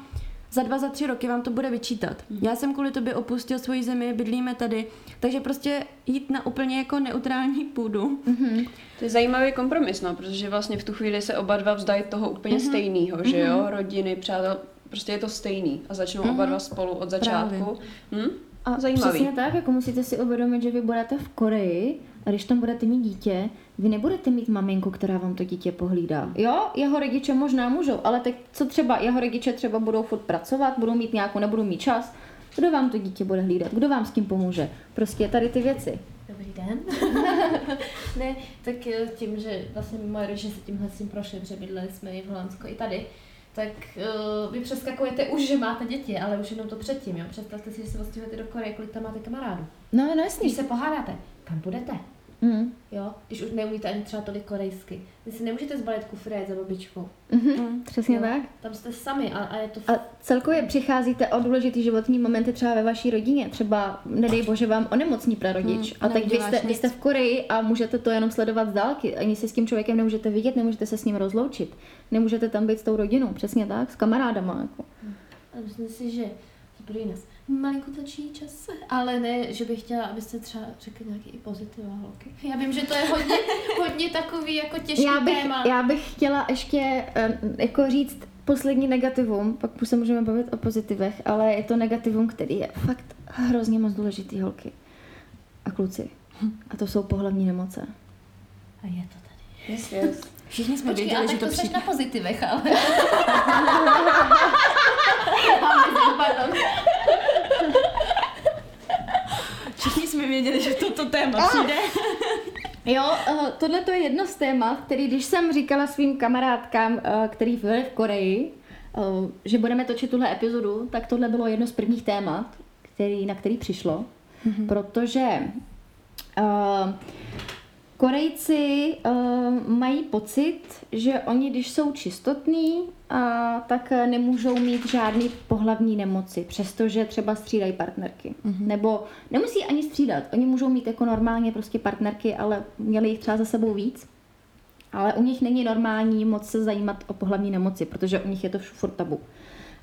za dva, za tři roky vám to bude vyčítat. Mm. Já jsem kvůli tobě opustil svoji zemi, bydlíme tady, takže prostě jít na úplně jako neutrální půdu. Mm-hmm. To je zajímavý kompromis, no, protože vlastně v tu chvíli se oba dva vzdají toho úplně mm-hmm. stejného, že jo, mm-hmm. rodiny, přátel, prostě je to stejný a začnou mm-hmm. oba dva spolu od začátku. Hm? A Zajímavý. přesně tak, jako musíte si uvědomit, že vy budete v Koreji a když tam budete mít dítě, vy nebudete mít maminku, která vám to dítě pohlídá. Jo, jeho rodiče možná můžou, ale teď co třeba, jeho rodiče třeba budou furt pracovat, budou mít nějakou, nebudou mít čas, kdo vám to dítě bude hlídat, kdo vám s tím pomůže. Prostě tady ty věci. Dobrý den. ne, tak eh, tím, že vlastně moje rodiče se tímhle s tím prošli, protože bydleli jsme i v Holandsku, i tady, tak uh, vy přeskakujete už, že máte děti, ale už jenom to předtím, jo. Představte si, že se odstěhujete do Koreje, kolik tam máte kamarádů. No, no jasný. Když se pohádáte, kam budete? Mm. Jo, když už neumíte ani třeba tolik korejsky. Vy si nemůžete zbalit kufr za babičkou. Mhm, přesně jo? tak. Tam jste sami a, a je to... A celkově přicházíte o důležitý životní momenty třeba ve vaší rodině. Třeba, nedej bože, vám onemocní prarodič. Hmm, a teď vy jste, vy jste v Koreji a můžete to jenom sledovat z dálky. Ani se s tím člověkem nemůžete vidět, nemůžete se s ním rozloučit. Nemůžete tam být s tou rodinou, přesně tak, s kamarádama. Jako. A myslím si, že bude nás malinko tlačí čas, ale ne, že bych chtěla, abyste třeba řekli nějaký i pozitiva holky. Já vím, že to je hodně, hodně takový jako těžký Já bych, téma. já bych chtěla ještě um, jako říct poslední negativum, pak už se můžeme bavit o pozitivech, ale je to negativum, který je fakt hrozně moc důležitý holky a kluci. A to jsou pohlavní nemoce. A je to tady. Yes, yes. Všichni jsme Počkej, věděli, že to přijde. na pozitivech, ale... Všichni jsme věděli, že toto téma přijde. Jo, uh, tohle to je jedno z témat, který když jsem říkala svým kamarádkám, uh, který byli v Koreji, uh, že budeme točit tuhle epizodu, tak tohle bylo jedno z prvních témat, který, na který přišlo, mm-hmm. protože uh, Korejci uh, mají pocit, že oni, když jsou čistotní, uh, tak eh, nemůžou mít žádný pohlavní nemoci, přestože třeba střídají partnerky. Mm-hmm. Nebo nemusí ani střídat, oni můžou mít jako normálně prostě partnerky, ale měli jich třeba za sebou víc. Ale u nich není normální moc se zajímat o pohlavní nemoci, protože u nich je to furt tabu.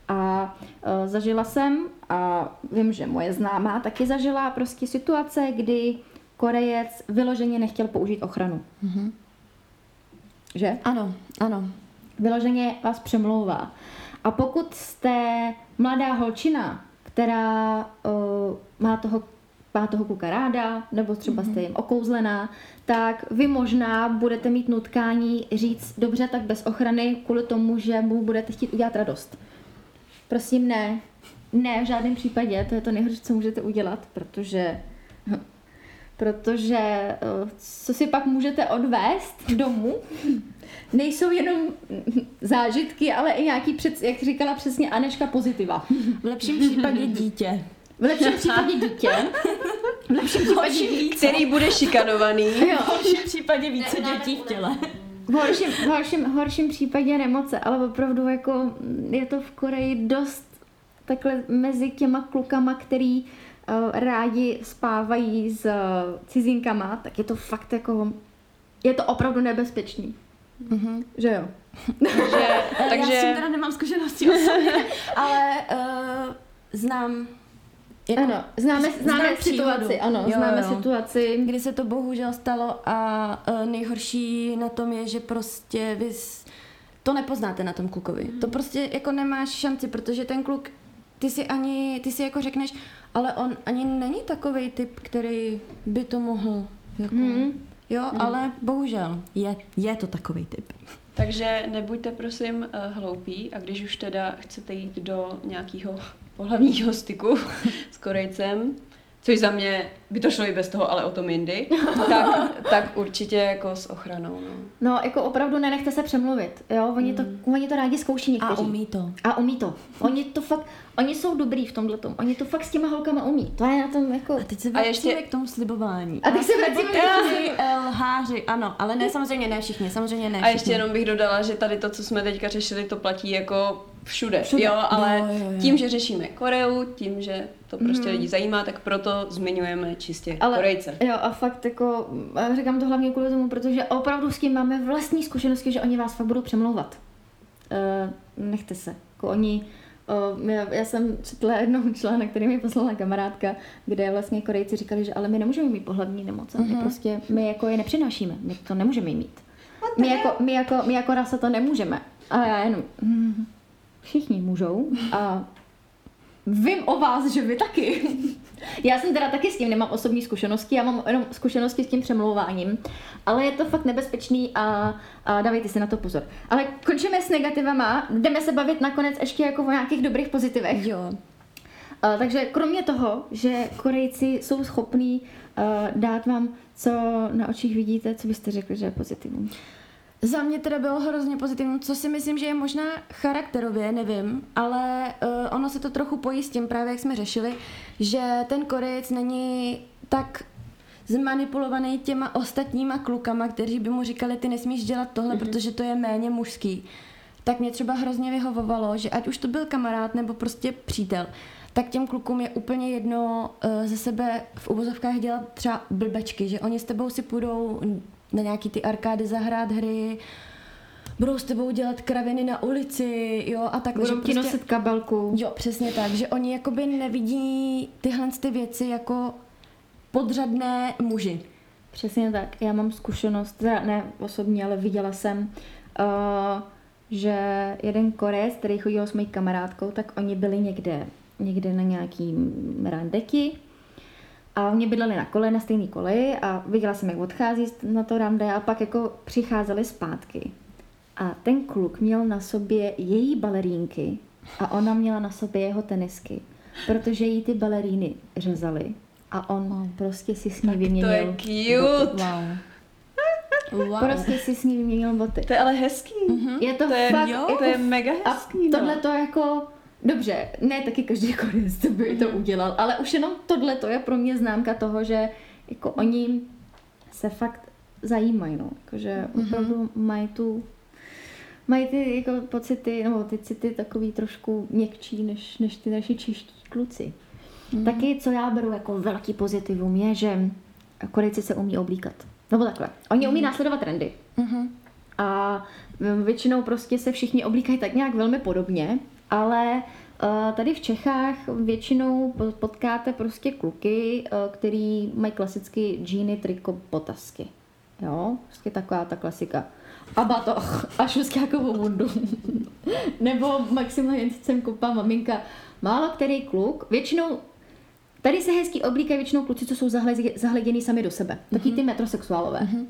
A uh, zažila jsem, a vím, že moje známá taky zažila prostě situace, kdy Korejec vyloženě nechtěl použít ochranu. Mhm. Že? Ano, ano. Vyloženě vás přemlouvá. A pokud jste mladá holčina, která uh, má toho má toho kluka ráda, nebo třeba jste jim okouzlená, tak vy možná budete mít nutkání říct, dobře, tak bez ochrany, kvůli tomu, že mu budete chtít udělat radost. Prosím, ne. Ne, v žádném případě, to je to nejhorší, co můžete udělat, protože protože eh, co si pak můžete odvést domů, nejsou jenom zážitky, ale i nějaký, před, jak říkala přesně Aneška, pozitiva. V lepším případě dítě. V lepším případě dítě, v lepším případě Který bude šikanovaný. Jo, V horším případě více dětí v těle. v horším, v horším, horším případě nemoce, ale opravdu jako mm, je to v Koreji dost takhle mezi těma klukama, který uh, rádi spávají s uh, cizinkama, tak je to fakt jako, je to opravdu nebezpečný. Mhm. Že jo? Takže, Já s tím takže teda nemám zkušenosti osobně, ale uh, znám jako, Ano, známe, znám známe příhodu. situaci, ano, Jo, známe jo. situaci. kdy se to bohužel stalo a uh, nejhorší na tom je, že prostě vy to nepoznáte na tom klukovi. To prostě jako nemáš šanci, protože ten kluk, ty si ani, ty si jako řekneš, ale on ani není takový typ, který by to mohl. Jako, Mhm. Jo, ale bohužel je, je to takový typ. Takže nebuďte prosím eh, hloupí a když už teda chcete jít do nějakého pohlavního styku s Korejcem, což za mě by to šlo i bez toho, ale o tom jindy, tak, tak určitě jako s ochranou. No. No, jako opravdu nenechte se přemluvit, jo, oni, to, oni to rádi zkouší A někteří. umí to. A umí to. Oni to fakt, oni jsou dobrý v tomhle Oni to fakt s těma holkama umí. To je na tom jako... A teď se A vracíme ještě- k tomu slibování. A teď se vracíme k lháři, ano, ale ne, samozřejmě ne všichni, samozřejmě ne A všichni. ještě jenom bych dodala, že tady to, co jsme teďka řešili, to platí jako všude, Všude. jo, ale Jo, jo, jo. tím, že řešíme Koreu, tím, že to prostě lidi zajímá, tak proto zmiňujeme čistě Ale, Korejce. Jo, a fakt jako, říkám to hlavně kvůli tomu, protože opravdu s tím máme vlastní zkušenosti, že oni vás fakt budou přemlouvat. Uh, nechte se. Jako oni, uh, já, já, jsem četla jednou článek, který mi poslala kamarádka, kde vlastně Korejci říkali, že ale my nemůžeme mít pohlavní nemoc. Mm-hmm. My prostě, my jako je nepřinášíme, my to nemůžeme mít. My jako, my, jako, my jako rasa to nemůžeme. A já jenom, mm, všichni můžou a vím o vás, že vy taky. Já jsem teda taky s tím nemám osobní zkušenosti, já mám jenom zkušenosti s tím přemlouváním, ale je to fakt nebezpečný a, a dávejte si na to pozor. Ale končíme s negativama, jdeme se bavit nakonec ještě jako o nějakých dobrých pozitivech. Jo. Uh, takže kromě toho, že Korejci jsou schopní uh, dát vám, co na očích vidíte, co byste řekli, že je pozitivní? Za mě teda bylo hrozně pozitivní, co si myslím, že je možná charakterově, nevím, ale uh, ono se to trochu pojí s tím, právě jak jsme řešili, že ten Korejec není tak zmanipulovaný těma ostatníma klukama, kteří by mu říkali, ty nesmíš dělat tohle, mm-hmm. protože to je méně mužský. Tak mě třeba hrozně vyhovovalo, že ať už to byl kamarád nebo prostě přítel, tak těm klukům je úplně jedno uh, ze sebe v uvozovkách dělat třeba blbečky, že oni s tebou si půjdou na nějaký ty arkády zahrát hry, budou s tebou dělat kraviny na ulici, jo, a tak. Budou ti prostě, nosit kabelku. Jo, přesně tak, že oni jakoby nevidí tyhle ty věci jako podřadné muži. Přesně tak. Já mám zkušenost, ne osobní, ale viděla jsem, uh, že jeden Korec, který chodil s mojí kamarádkou, tak oni byli někde, někde na nějaký randeky a oni bydleli na kole, na stejný koleji a viděla jsem, jak odchází na to rande a pak jako přicházeli zpátky. A ten kluk měl na sobě její balerínky a ona měla na sobě jeho tenisky, protože jí ty baleríny řezaly a on wow. prostě si s ní vyměnil To je cute. Boty. Wow. wow. Prostě si s ní vyměnil boty. To je ale hezký. Mm-hmm. Je to, to je, fakt, jo, to je mega hezký. A no. tohle to jako Dobře, ne taky každý konec to by to udělal, ale už jenom tohle to je pro mě známka toho, že jako oni se fakt zajímají, no. Jakože mm-hmm. opravdu mají tu mají ty jako pocity, nebo ty city takový trošku měkčí než, než ty naši čeští kluci. Mm. Taky, co já beru jako velký pozitivum, je, že Korejci se umí oblíkat. Nebo takhle. Oni umí mm. následovat trendy. Mm-hmm. A většinou prostě se všichni oblíkají tak nějak velmi podobně, ale eh, Tady v Čechách většinou potkáte prostě kluky, eh, který mají klasicky džíny, triko, potasky. Jo, prostě taková ta klasika. A batoh a šuskákovou bundu. Nebo maximálně jen sem koupá maminka. Málo který kluk, většinou Tady se hezky oblíkají většinou kluci, co jsou zahleděný sami do sebe. Taky ty metrosexuálové. Mm-hmm.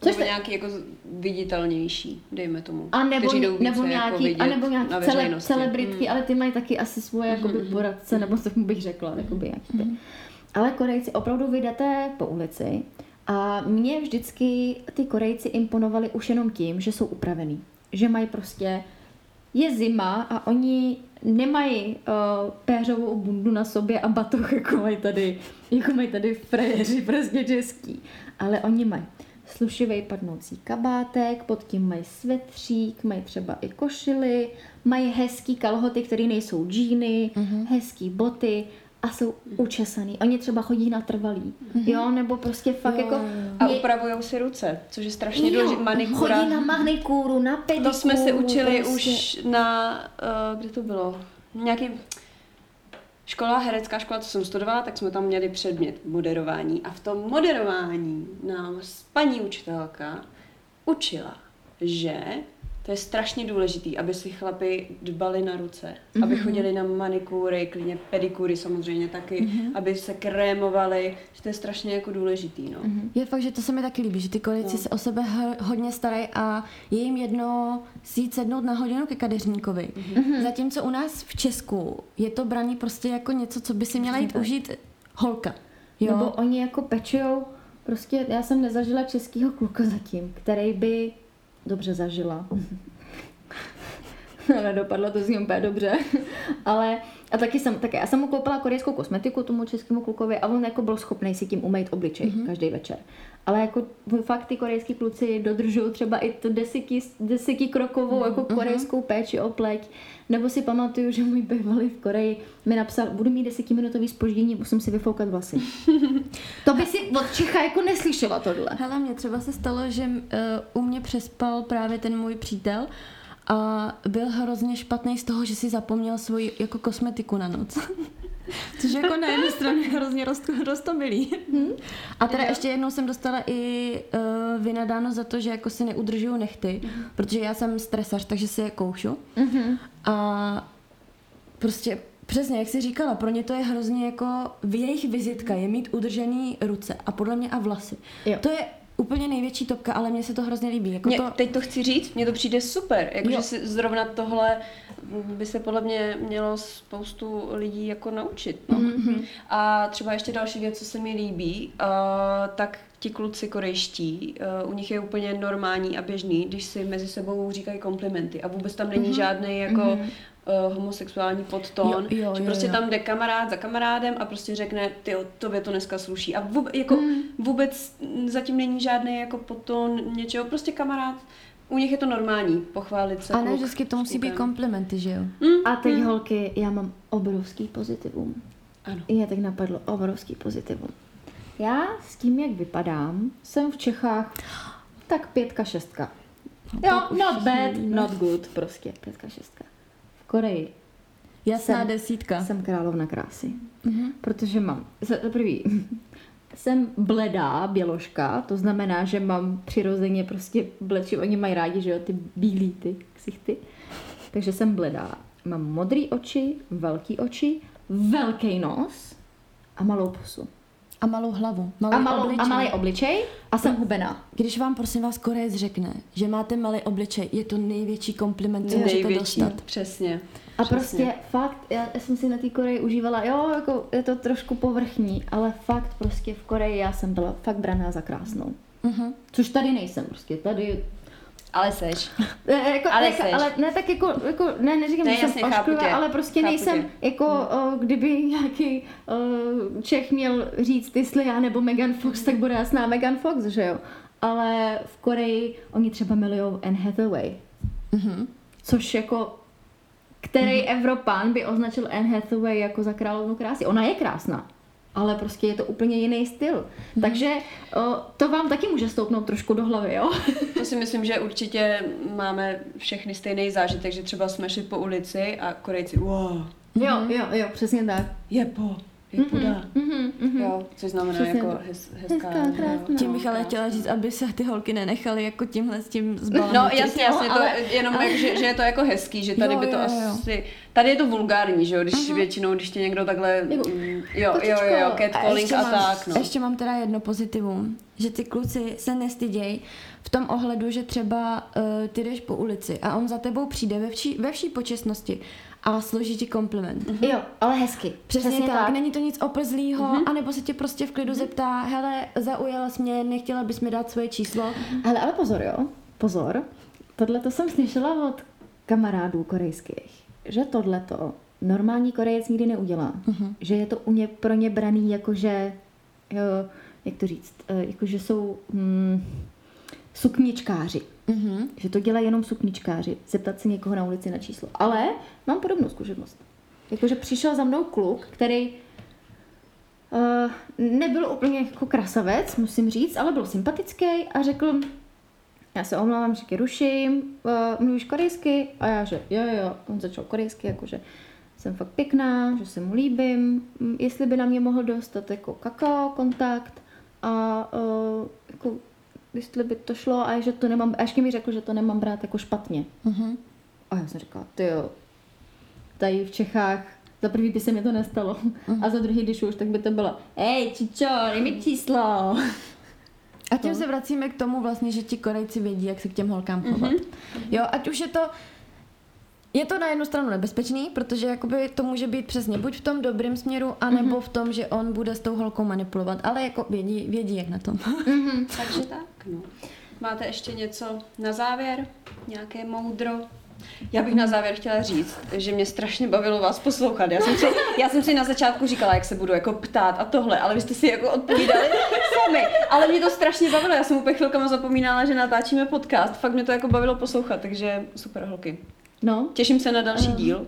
Což nebo nějaký jako viditelnější, dejme tomu. A nebo, nebo nějaký, jako a nebo nějaký cele, celebritky, hmm. ale ty mají taky asi svoje jakoby, mm-hmm. poradce, nebo co bych řekla. Jakoby, jaký mm-hmm. Ale Korejci opravdu vyjdete po ulici a mě vždycky ty Korejci imponovali už jenom tím, že jsou upravený. Že mají prostě, je zima a oni nemají uh, péřovou bundu na sobě a batoh, jako mají tady, jako mají tady frajeři prostě český. Ale oni mají slušivý padnoucí kabátek, pod tím mají svetřík, mají třeba i košily, mají hezký kalhoty, které nejsou džíny, uh-huh. hezký boty a jsou učesaný. Oni třeba chodí na trvalý, mm-hmm. jo, nebo prostě fakt jo, jako... A mě... upravují si ruce, což je strašně důležité. Manikura. Chodí na manikuru, na pedikuru. To jsme si učili prostě. už na, uh, kde to bylo? Nějaký škola, herecká škola, co jsem studovala, tak jsme tam měli předmět moderování. A v tom moderování nám paní učitelka učila, že to je strašně důležitý, aby si chlapi dbali na ruce, mm-hmm. aby chodili na manikury, klidně pedikury samozřejmě taky, mm-hmm. aby se krémovali, že to je strašně jako důležitý, no. Mm-hmm. Je fakt, že to se mi taky líbí, že ty kolici no. se o sebe hodně starají a je jim jedno si jít sednout na hodinu ke kadeřníkovi. Mm-hmm. Zatímco u nás v Česku je to braní prostě jako něco, co by si měla jít užít holka. Jo? Nebo oni jako pečujou, prostě já jsem nezažila českýho kluka zatím, který by dobře zažila. Nedopadlo to s ním úplně dobře, ale a taky jsem, také já jsem mu koupila korejskou kosmetiku tomu českému klukovi a on jako byl schopný si tím umýt obličej mm-hmm. každý večer. Ale jako fakt ty korejský kluci dodržují třeba i to deseti, deseti krokovou mm-hmm. jako mhm. korejskou péči o pleť. Nebo si pamatuju, že můj bývalý v Koreji mi napsal, budu mít desetiminutový spoždění, musím si vyfoukat vlasy. to by si od Čecha jako neslyšela tohle. Hele, mně třeba se stalo, že uh, u mě přespal právě ten můj přítel a byl hrozně špatný z toho, že si zapomněl svoji jako kosmetiku na noc. Což jako na jednu stranu hrozně rost, rostomilý. Hmm? A teda ještě jednou jsem dostala i uh, vynadáno za to, že jako si neudržuju nechty, Mhm. protože já jsem stresař, takže si je koušu. A prostě přesně, jak jsi říkala, pro ně to je hrozně jako v jejich vizitka je mít udržený ruce a podle mě a vlasy. Jo. To je úplně největší topka, ale mně se to hrozně líbí. Jako Mě, to, teď to chci říct, mně to přijde super, jakože si zrovna tohle by se podle mě mělo spoustu lidí jako naučit. No. Mm-hmm. A třeba ještě další věc, co se mi líbí, uh, tak ti kluci korejští, uh, u nich je úplně normální a běžný, když si mezi sebou říkají komplimenty a vůbec tam není mm-hmm. žádný jako mm-hmm. Uh, homosexuální podtón, Jo, jo, že jo, prostě jo. tam jde kamarád za kamarádem a prostě řekne, ty tobě to dneska sluší. A vůbec, jako, mm. vůbec zatím není žádný jako podtón něčeho, prostě kamarád. U nich je to normální, pochválit se. a ne, vždycky to musí být komplimenty, že jo? A teď holky, já mám obrovský pozitivum. Ano. Mě teď napadlo obrovský pozitivum. Já s tím, jak vypadám, jsem v Čechách tak pětka, šestka. Jo, not bad, not good, prostě pětka, šestka. Koreji Jasná Jsem- desítka. jsem královna krásy. Protože mám, za prvý, jsem bledá běložka, to znamená, že mám přirozeně prostě bledší, oni mají rádi, že jo, ty bílý ty ksichty. Takže jsem bledá. Mám modrý oči, velký oči, velký nos a malou pusu. A malou hlavu. Malý A, malou, a obličej. malý obličej a jsem hubená. Když vám prosím vás Korejec řekne, že máte malý obličej, je to největší kompliment, co můžete Největší, dostat. přesně. A přesně. prostě fakt, já jsem si na té Koreji užívala, jo, jako je to trošku povrchní, ale fakt prostě v Koreji já jsem byla fakt braná za krásnou. Mhm. Což tady nejsem prostě, tady Ale seš. E, jako, Ale ale, jako, seš. ale ne tak jako, jako ne, neříkám, Ne, že jsem jasně, ošklivá, ale prostě Chápu nejsem tě. jako, o, kdyby nějaký o, Čech měl říct, jestli já nebo Megan Fox, tak bude jasná Megan Fox, že jo. Ale v Koreji oni třeba milujou Anne Hathaway. Mhm. Což jako, který Evropán by označil Anne Hathaway jako za královnu krásy. Ona je krásná, ale prostě je to úplně jiný styl. Takže o, to vám taky může stoupnout trošku do hlavy, jo? To si myslím, že určitě máme všechny stejný zážitek, že třeba jsme šli po ulici a Korejci, wow, Jo, jo, jo, přesně tak. je po, je poda. Mhm, mhm. Jo, což znamená Přesně jako hez, hezká. Hezká, jo. krásná. Tím bych ale chtěla říct, aby se ty holky nenechaly jako tímhle s tím zbalit. No jasně, jasně, to ale- je jenom jak, že, že je to jako hezký, že tady Jo, by to jo, jo. asi, tady je to vulgární, že jo, když většinou, když tě někdo takhle, Jako, mm, jo, jo, jo, jo, A catcalling ještě a, mám, tak, no. Ještě mám teda jedno pozitivum, že ty kluci se nestydějí v tom ohledu, že třeba uh, ty jdeš po ulici a on za tebou přijde ve vší, ve vší počestnosti a složí ti kompliment. Jo, ale hezky. Přesně, Přesně tak. tak, není to nic oplzlýho, Mhm. mm-hmm. anebo se tě prostě v klidu mm-hmm. zeptá, hele, zaujala jsi mě, nechtěla bys mi dát svoje číslo. Ale, ale pozor, jo. Pozor. Tohle to jsem slyšela od kamarádů korejských, že tohleto normální Korejec nikdy neudělá. Mm-hmm. Že je to u ně, pro ně braný jako, že, jo, jak to říct, eh, jako, že jsou hm, sukničkáři. Mm-hmm. Že to dělají jenom sukničkáři, zeptat se někoho na ulici na číslo. Ale mám podobnou zkušenost. Jakože přišel za mnou kluk, který uh, nebyl úplně jako krasavec, musím říct, ale byl sympatický a řekl, já se omlouvám, že tě ruším, uh, mluvíš korejsky? A já, že jo, jo, on začal korejsky, jakože jsem fakt pěkná, že se mu líbím, mm, jestli by na mě mohl dostat jako kakao kontakt a uh, jako, jestli by to šlo a že to nemám, a ještě mi řekl, že to nemám brát jako špatně. Mm-hmm. A já jsem říkala, ty jo, tady v Čechách za prvý by se mi to nestalo a za druhý, když už, tak by to bylo, hej, čičo, dej mi číslo. A tím se vracíme k tomu vlastně, že ti Korejci vědí, jak se k těm holkám chovat. Mm-hmm. Jo, ať už je to je to na jednu stranu nebezpečný, protože jakoby to může být přesně buď v tom dobrém směru, anebo mm-hmm. v tom, že on bude s tou holkou manipulovat, ale jako vědí, vědí jak na tom. Takže tak, no. Máte ještě něco na závěr? Nějaké moudro? Já bych na závěr chtěla říct, že mě strašně bavilo vás poslouchat. Já jsem si, já jsem si na začátku říkala, jak se budu jako ptát a tohle, ale vy jste si jako odpovídali sami. Ale mě to strašně bavilo. Já jsem úplně chvilkama zapomínala, že natáčíme podcast. Fakt mě to jako bavilo poslouchat, takže super holky. No, Těším se na další díl,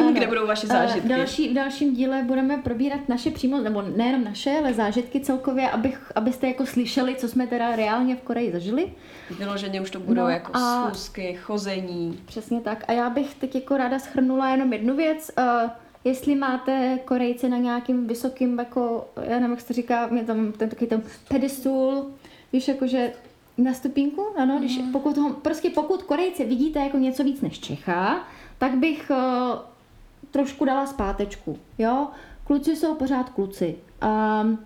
Ano. kde budou vaše Eh, zážitky. Další, v dalším díle budeme probírat naše přímo, nebo nejenom naše, ale zážitky celkově, abych, abyste jako slyšeli, co jsme teda reálně v Koreji zažili. Vyloženě už to budou No jako a- schůzky, chození. Přesně tak. A já bych teď jako ráda schrnula jenom jednu věc. Uh, jestli máte Korejce na nějakým vysokým, jako, já nevím, jak se říká, mě tam ten takový ten pedestul, víš, jakože Na stupínku, ano, když pokud ho, prostě pokud Korejce vidíte jako něco víc než Čecha, tak bych uh, trošku dala zpátečku, jo. Kluci jsou pořád kluci. Um,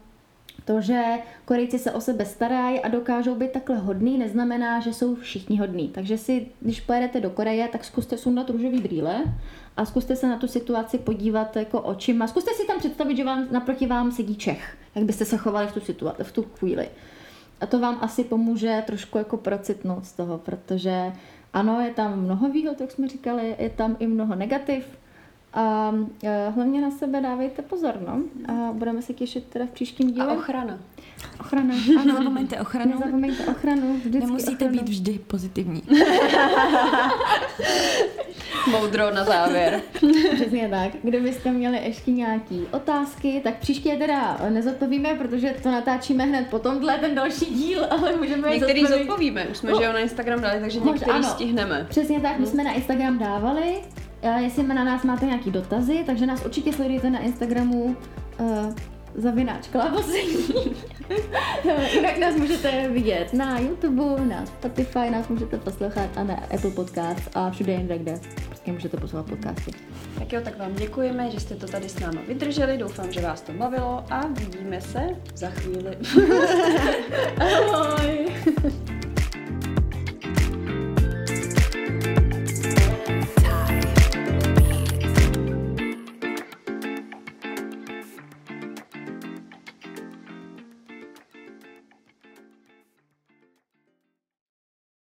to, že Korejci se o sebe starají a dokážou být takhle hodný, neznamená, že jsou všichni hodní. Takže si, když pojedete do Koreje, tak zkuste sundat růžový brýle a zkuste se na tu situaci podívat jako očima. Zkuste si tam představit, že vám naproti vám sedí Čech. Jak byste se chovali v tu, situaci, v tu chvíli. A to vám asi pomůže trošku jako procitnout z toho, protože ano, je tam mnoho výhod, jak jsme říkali, je tam i mnoho negativ, a e, hlavně na sebe dávejte pozor, no. A budeme se těšit teda v příštím díle. A ochrana. Ochrana, ano. Nezapomeňte ochranu. Nezapomeňte ochranu. Vždycky Nemusíte ochranu. být vždy pozitivní. Moudro na závěr. Přesně tak. Kdybyste měli ještě nějaký otázky, tak příště je teda nezodpovíme, protože to natáčíme hned po tomhle ten další díl, ale můžeme je Některý zodpovíme, už jsme No. že jo na Instagram dali, takže Mož- některý ano. stihneme. Přesně tak, my jsme na Instagram dávali. Jestli na nás máte nějaký dotazy, takže nás určitě sledujte na Instagramu uh, zavináč klávosení. Jinak nás můžete vidět na YouTube, na Spotify, nás můžete poslouchat a na Apple Podcast a všude jinde, kde prostě můžete poslouchat podcasty. Tak jo, tak vám děkujeme, že jste to tady s náma vydrželi, doufám, že vás to bavilo a vidíme se za chvíli. Ahoj!